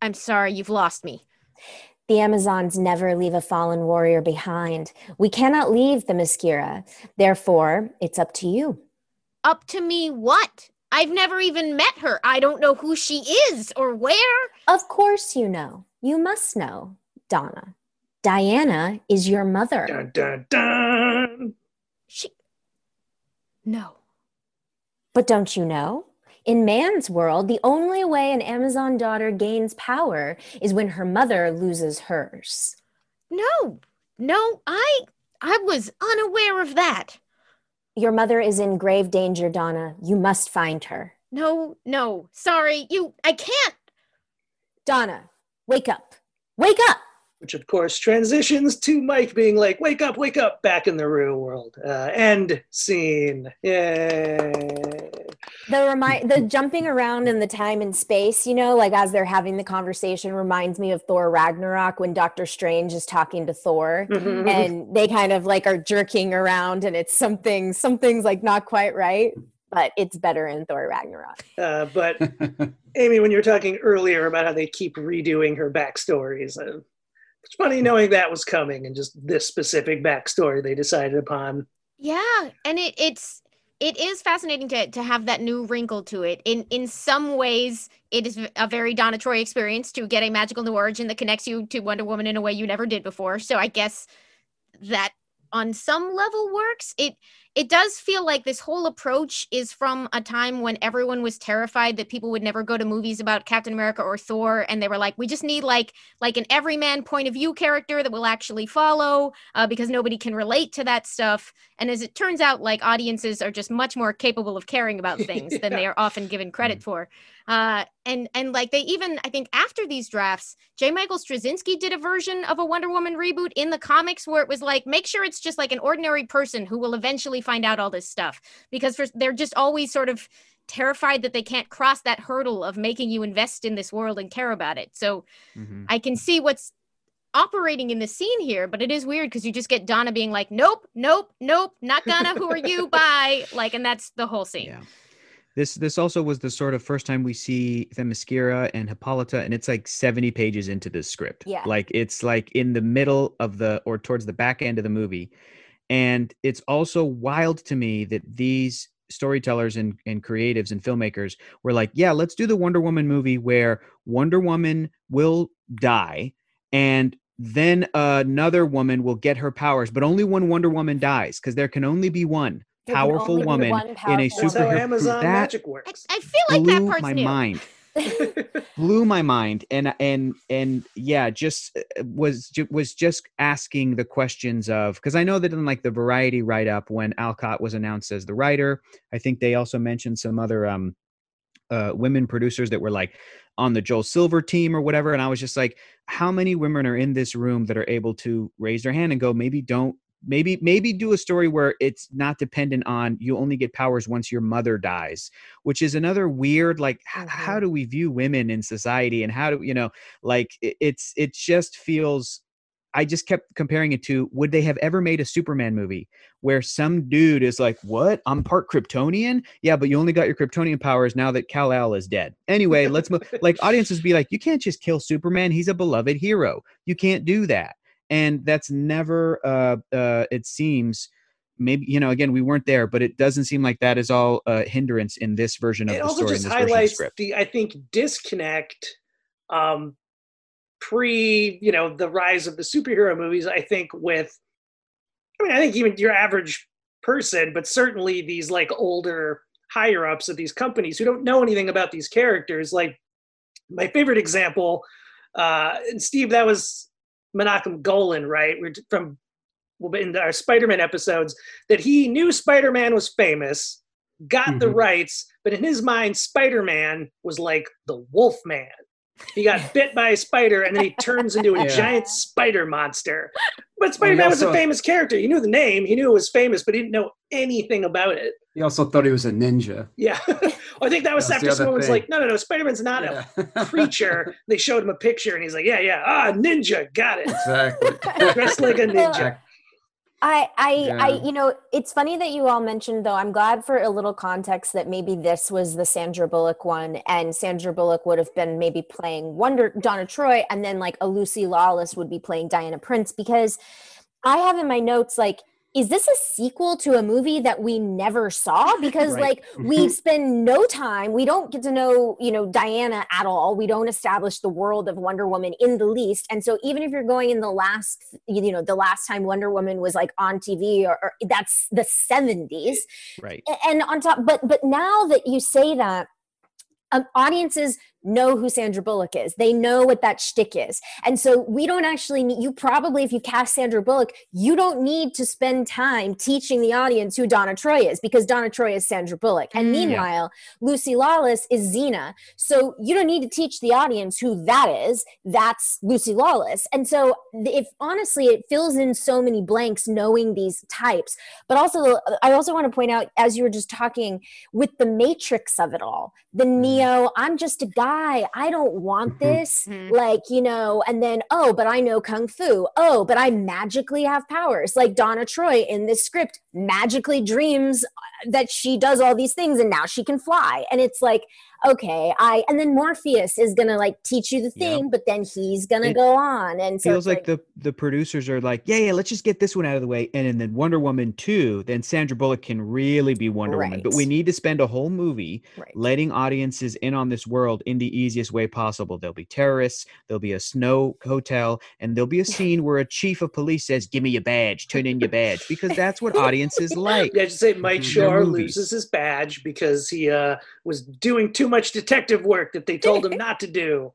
I'm sorry, you've lost me. The Amazons never leave a fallen warrior behind. We cannot leave Themyscira. Therefore, it's up to you. Up to me what? I've never even met her. I don't know who she is or where. Of course, you know. You must know, Donna. Diana is your mother. Dun, dun, dun. She. No. But don't you know? In man's world, the only way an Amazon daughter gains power is when her mother loses hers. No. No, I. I was unaware of that. Your mother is in grave danger, Donna. You must find her. No, no. Sorry, you. I can't. Donna, wake up. Wake up! Which, of course, transitions to Mike being like, wake up, wake up, back in the real world. Uh, end scene. Yay. The remind the jumping around in the time and space, you know, like as they're having the conversation reminds me of Thor Ragnarok when Doctor Strange is talking to Thor Mhm. and they kind of like are jerking around and it's something something's like not quite right, but it's better in Thor Ragnarok. Uh, but Amy, when you were talking earlier about how they keep redoing her backstories, uh, it's funny knowing that was coming and just this specific backstory they decided upon. Yeah, and it it's it is fascinating to to have that new wrinkle to it. In in some ways, it is a very Donna Troy experience to get a magical new origin that connects you to Wonder Woman in a way you never did before. So I guess that on some level works. It it does feel like this whole approach is from a time when everyone was terrified that people would never go to movies about Captain America or Thor, and they were like, we just need like like an everyman point of view character that we'll actually follow uh, because nobody can relate to that stuff. And as it turns out, like audiences are just much more capable of caring about things than they are often given credit for. Uh, and and like they even I think after these drafts, J. Michael Straczynski did a version of a Wonder Woman reboot in the comics where it was like make sure it's just like an ordinary person who will eventually find out all this stuff because for, they're just always sort of terrified that they can't cross that hurdle of making you invest in this world and care about it. So Mhm. I can see what's operating in the scene here, but it is weird because you just get Donna being like, "Nope, nope, nope, not gonna. Who are you? Bye." Like, and that's the whole scene. Yeah. This this also was the sort of first time we see Themyscira and Hippolyta, and it's like 70 pages into the script. Yeah. Like it's like in the middle of the or towards the back end of the movie. And it's also wild to me that these storytellers and, and creatives and filmmakers were like, yeah, let's do the Wonder Woman movie where Wonder Woman will die and then another woman will get her powers, but only one Wonder Woman dies because there can only be one powerful woman one in a powerful That's how superhero. Amazon that magic I, works. I feel like that blew part's my new. mind blew my mind and and and yeah just uh, was was just asking the questions of because i know that in like the variety write-up when alcott was announced as the writer i think they also mentioned some other um uh women producers that were like on the joel silver team or whatever and i was just like how many women are in this room that are able to raise their hand and go maybe don't maybe maybe do a story where it's not dependent on you only get powers once your mother dies which is another weird like h- how Mhm. do we view women in society? And how do you know like it, it's it just feels i just kept comparing it to would they have ever made a superman movie where some dude is like what? I'm part kryptonian? Yeah but you only got your kryptonian powers now that kal-el is dead. Anyway let's move like audiences be like you can't just kill superman. He's a beloved hero. You can't do that and that's never uh uh it seems maybe you know again we weren't there but it doesn't seem like that is all a hindrance in this version of it the also story just this version the highlights the i think disconnect um pre you know the rise of the superhero movies i think with i mean i think even your average person but certainly these like older higher ups of these companies who don't know anything about these characters like my favorite example uh and steve that was menachem golan right we're from well, in our spider-man episodes that he knew spider-man was famous got the Mhm. rights, but in his mind, Spider Man was like the Wolf Man. He got bit by a spider and then he turns into a Yeah. giant spider monster. But Spider Man was a famous character. He knew the name, he knew it was famous, but he didn't know anything about it. He also thought he was a ninja. Yeah. I think that was That's the after other someone was like, no, no, no, Spider Man's not Yeah. a creature. They showed him a picture and he's like, yeah, yeah, ah, ninja, got it. exactly. Dressed like a ninja. I, I, I, Yeah. you know, it's funny that you all mentioned though. I'm glad for a little context that maybe this was the Sandra Bullock one, and Sandra Bullock would have been maybe playing Wonder Donna Troy, and then like a Lucy Lawless would be playing Diana Prince because I have in my notes like. Is this a sequel to a movie that we never saw? Because Right. like we spend no time, we don't get to know, you know, Diana at all. We don't establish the world of Wonder Woman in the least. And so even if you're going in the last, you know, the last time Wonder Woman was like on TV or, or that's the 70s. right And on top, but but now that you say that, um, audiences know who Sandra Bullock is. They know what that shtick is. And so we don't actually need, you probably, if you cast Sandra Bullock, you don't need to spend time teaching the audience who Donna Troy is because Donna Troy is Sandra Bullock. And Mm. Yeah. meanwhile, Lucy Lawless is Xena. So you don't need to teach the audience who that is. That's Lucy Lawless. And so if honestly, it fills in so many blanks knowing these types. But also, I also want to point out, as you were just talking, with the matrix of it all, the Neo, I'm just a guy. I don't want Mhm. this. Mhm. Like, you know, and then, oh, but I know Kung Fu. Oh, but I magically have powers. Like Donna Troy in this script magically dreams uh, that she does all these things and now she can fly. And it's like, okay, I, and then Morpheus is going to like teach you the Yeah. thing, but then he's going to It go on. And so feels it's like the the producers are like, yeah, yeah, let's just get this one out of the way, and, then- then Wonder Woman two, then Sandra Bullock can really be Wonder Woman. But we need to spend a whole movie right. letting audiences in on this world in the easiest way possible. There'll be terrorists, there'll be a snow hotel, and there'll be a scene where a chief of police says, "Give me your badge, turn in your badge," because that's what audiences like. Yeah, just say Mike. Shore loses his badge because he uh, was doing too much detective work that they told him not to do.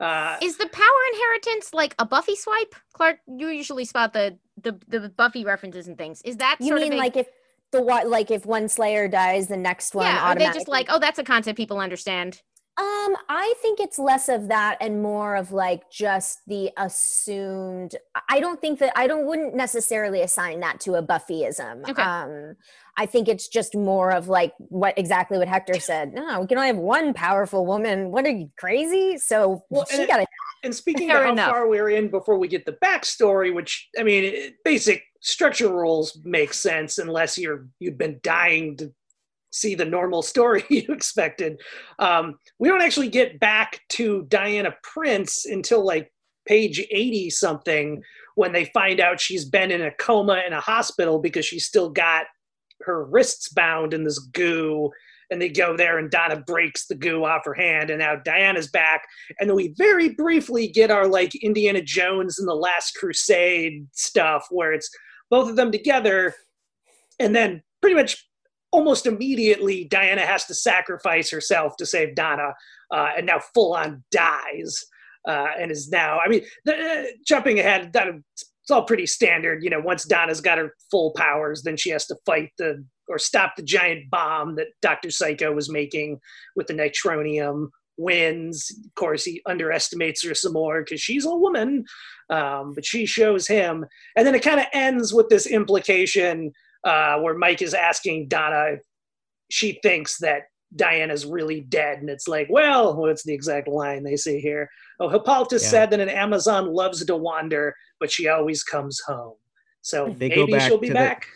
Uh, Is the power inheritance like a Buffy swipe? Clark, you usually spot the the, the Buffy references and things. Is that You sort mean of a, like if the what, like if one Slayer dies, the next one yeah? Are they just like, oh, that's a concept people understand? Um, I think it's less of that and more of like just the assumed. I don't think that I don't wouldn't necessarily assign that to a Buffyism. Okay. Um, I think it's just more of like what exactly what Hector said. No, we can only have one powerful woman. What are you crazy? So Well, she and it- And speaking Fair of how enough. far we're in before we get the backstory, which I mean, basic structure rules make sense unless you're you've been dying to see the normal story you expected. Um, we don't actually get back to Diana Prince until like page eighty something when they find out she's been in a coma in a hospital because she's still got her wrists bound in this goo. And they go there, and Donna breaks the goo off her hand, and now Diana's back and then we very briefly get our like Indiana Jones and the Last Crusade stuff where it's both of them together, and then pretty much almost immediately Diana has to sacrifice herself to save Donna, uh, and now full on dies, uh, and is now I mean the, uh, jumping ahead. That, it's all pretty standard, you know. Once Donna's got her full powers, then she has to fight the or stop the giant bomb that Doctor Psycho was making with the nitronium wins. Of course, he underestimates her some more because she's a woman, um, but she shows him. And then it kind of ends with this implication uh, where Mike is asking Donna if she thinks that Diana's really dead. And it's like, well, what's the exact line they say here? Oh, Hippolytus Yeah. said that an Amazon loves to wander, but she always comes home. So They go maybe back she'll be to the- back.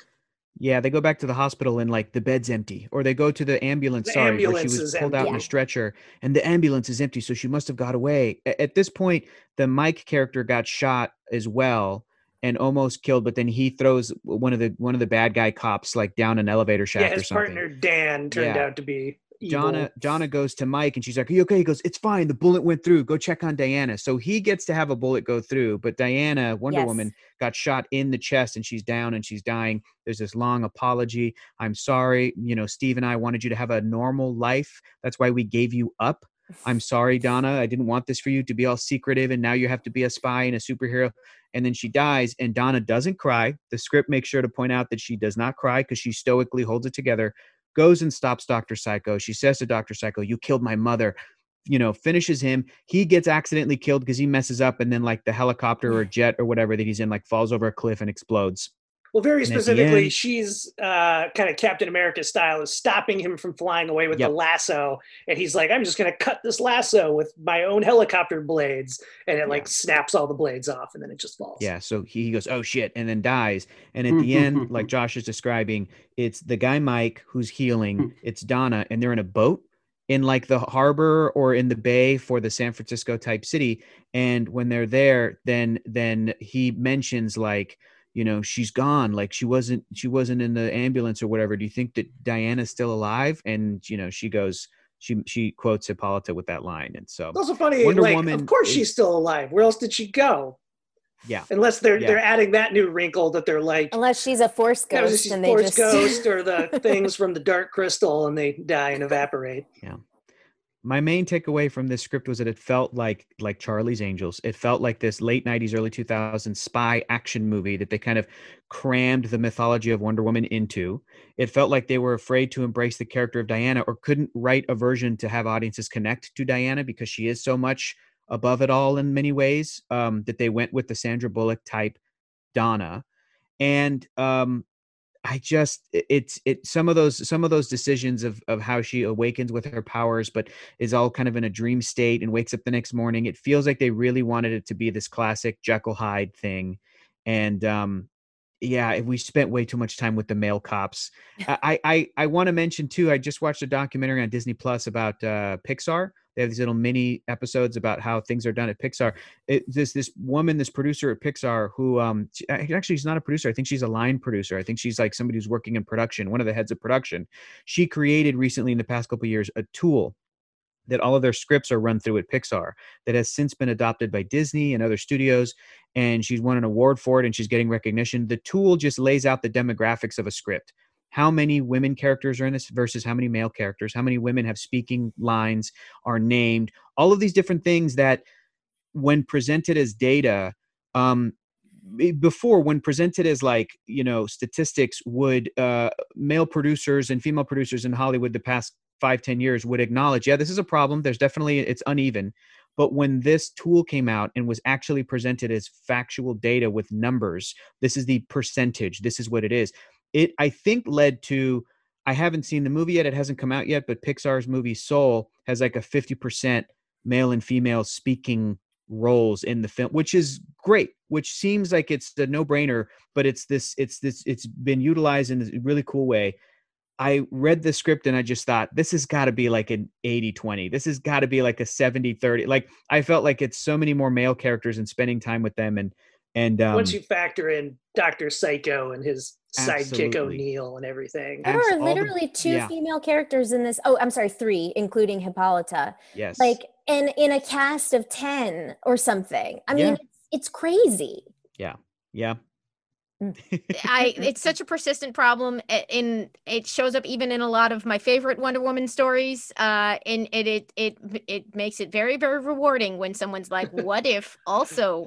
Yeah, they go back to the hospital and like the bed's empty, or they go to the ambulance. The sorry, where she was pulled out in a stretcher, and the ambulance is empty, so she must have got away. At this point, the Mike character got shot as well and almost killed, but then he throws one of the one of the bad guy cops like down an elevator shaft Yeah, or his something. partner Dan turned Yeah. out to be evil. Donna Donna goes to Mike and she's like, Are you okay? He goes, It's fine. The bullet went through. Go check on Diana. So he gets to have a bullet go through, but Diana, Wonder Yes. Woman, got shot in the chest and she's down and she's dying. There's this long apology. I'm sorry. You know, Steve and I wanted you to have a normal life. That's why we gave you up. I'm sorry, Donna. I didn't want this for you to be all secretive and now you have to be a spy and a superhero. And then she dies and Donna doesn't cry. The script makes sure to point out that she does not cry because she stoically holds it together goes and stops Dr. Psycho. She says to Dr. Psycho, You killed my mother. You know, finishes him. He gets accidentally killed because he messes up, and then like the helicopter or jet or whatever that he's in like falls over a cliff and explodes. Well, very And specifically, end- she's uh, kind of Captain America style, is stopping him from flying away with Yep. the lasso, and he's like, "I'm just going to cut this lasso with my own helicopter blades," and it like snaps all the blades off, and then it just falls. Yeah. So he, he goes, Oh shit, and then dies. And at the end, like Josh is describing, it's the guy Mike who's healing, it's Donna, and they're in a boat in like the harbor or in the bay for the San Francisco type city. And when they're there, then then he mentions like, you know, she's gone. Like she wasn't she wasn't in the ambulance or whatever. Do you think that Diana's still alive? And you know, she goes, she she quotes Hippolyta with that line. And so It's also funny. Wonder like, Woman of course, is- she's still alive. Where else did she go? yeah. Unless they're Yeah. they're adding that new wrinkle that they're like, Unless she's a force that was ghost just and they just Ghost or the things from the Dark Crystal, and they die and evaporate. My main takeaway from this script was that it felt like like Charlie's Angels. It felt like this late 90s early 2000s spy action movie that they kind of crammed the mythology of Wonder Woman into. It felt like they were afraid to embrace the character of Diana or couldn't write a version to have audiences connect to Diana because she is so much above it all in many ways um, that they went with the Sandra Bullock type Donna. And um, I just it- it's it some of those some of those decisions of of how she awakens with her powers, but is all kind of in a dream state and wakes up the next morning. It feels like they really wanted it to be this classic Jekyll Hyde thing, and um, yeah, we spent way too much time with the male cops. I I I want to mention too. I just watched a documentary on Disney Plus about uh, Pixar. They have these little mini episodes about how things are done at Pixar. It, this this woman, this producer at Pixar, who um she- actually she's not a producer. I think she's a line producer. I think she's like somebody who's working in production, one of the heads of production. She created recently in the past couple years a tool that all of their scripts are run through at Pixar that has since been adopted by Disney and other studios. And she's won an award for it and she's getting recognition. The tool just lays out the demographics of a script. How many women characters are in this versus how many male characters? How many women have speaking lines, are named? All of these different things that, when presented as data, um, before when presented as like you know statistics would uh male producers and female producers in hollywood the past five ten years would acknowledge yeah this is a problem there's definitely it's uneven but when this tool came out and was actually presented as factual data with numbers this is the percentage this is what it is it i think led to i haven't seen the movie yet it hasn't come out yet but pixar's movie soul has like a 50% male and female speaking roles in the film, which is great. Which seems like it's a no brainer, but it's this it's this it's been utilized in a really cool way. I read the script and I just thought this has got to be like an 80 20. This has got to be like a 70 30. Like I felt like it's so many more male characters and spending time with them and and um, once you factor in Dr. Psycho and his sidekick O'Neill and everything. There are all the- literally two yeah. female characters in this. Oh, I'm sorry, three, including Hippolyta. yes, Like in in a cast of ten or something. I Yeah. mean, it's, it's crazy. yeah. Yeah. I it's such a persistent problem a- in it shows up even in a lot of my favorite Wonder Woman stories uh and it it it, it makes it very very rewarding when someone's like what if also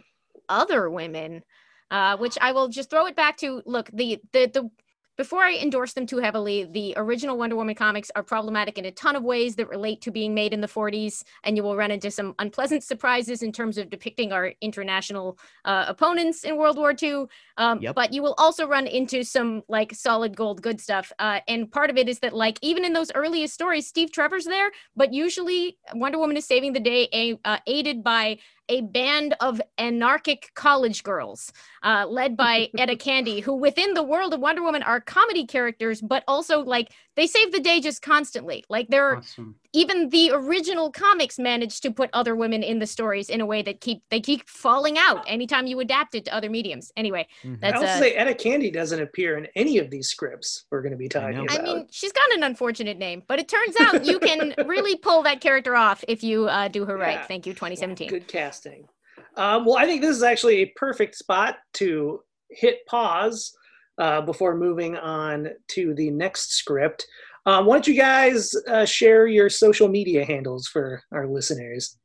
other women uh which I will just throw it back to look the the the before I endorse them too heavily, the original Wonder Woman comics are problematic in a ton of ways that relate to being made in the 40s, and you will run into some unpleasant surprises in terms of depicting our international uh, opponents in World War II. Um, Yep. But you will also run into some like solid gold good stuff. Uh, and part of it is that like even in those earliest stories, Steve Trevor's there, but usually Wonder Woman is saving the day, a, uh, aided by a band of anarchic college girls, uh, led by Etta Candy, who within the world of Wonder Woman are comedy characters, but also like they save the day just constantly. Like they're Awesome. Even the original comics managed to put other women in the stories in a way that keep they keep falling out anytime you adapt it to other mediums. Anyway, Mhm. that's I also uh, say Etta Candy doesn't appear in any of these scripts we're going to be talking know. about. I mean, she's got an unfortunate name, but it turns out you can really pull that character off if you uh, do her right. Thank you, 2017. Good casting. Um, well, I think this is actually a perfect spot to hit pause uh, before moving on to the next script. Um, why don't you guys uh, share your social media handles for our listeners?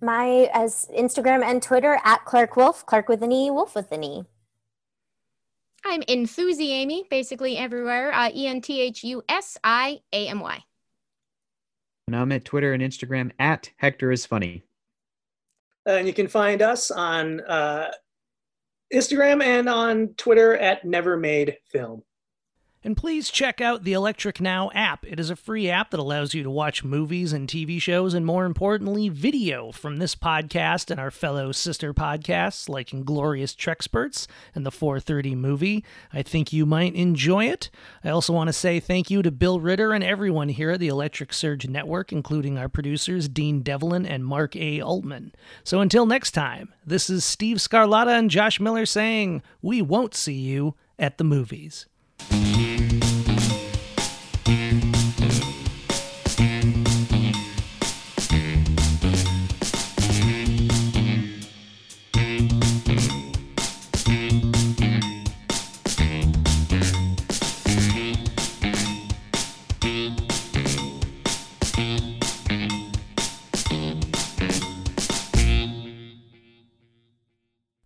My as Instagram and Twitter at Clarke Wolfe, Clarke with an E, Wolfe with an E. I'm Enthusi Amy, basically everywhere. Uh, E N T H U S I A M Y. And I'm at Twitter and Instagram at Hector is funny. And you can find us on uh, Instagram and on Twitter at Never Made Film. And please check out the Electric Now app. It is a free app that allows you to watch movies and TV shows, and more importantly, video from this podcast and our fellow sister podcasts like Inglorious Trexperts and the 430 movie. I think you might enjoy it. I also want to say thank you to Bill Ritter and everyone here at the Electric Surge Network, including our producers, Dean Devlin and Mark A. Altman. So until next time, this is Steve Scarlatta and Josh Miller saying, We won't see you at the movies. Thank you.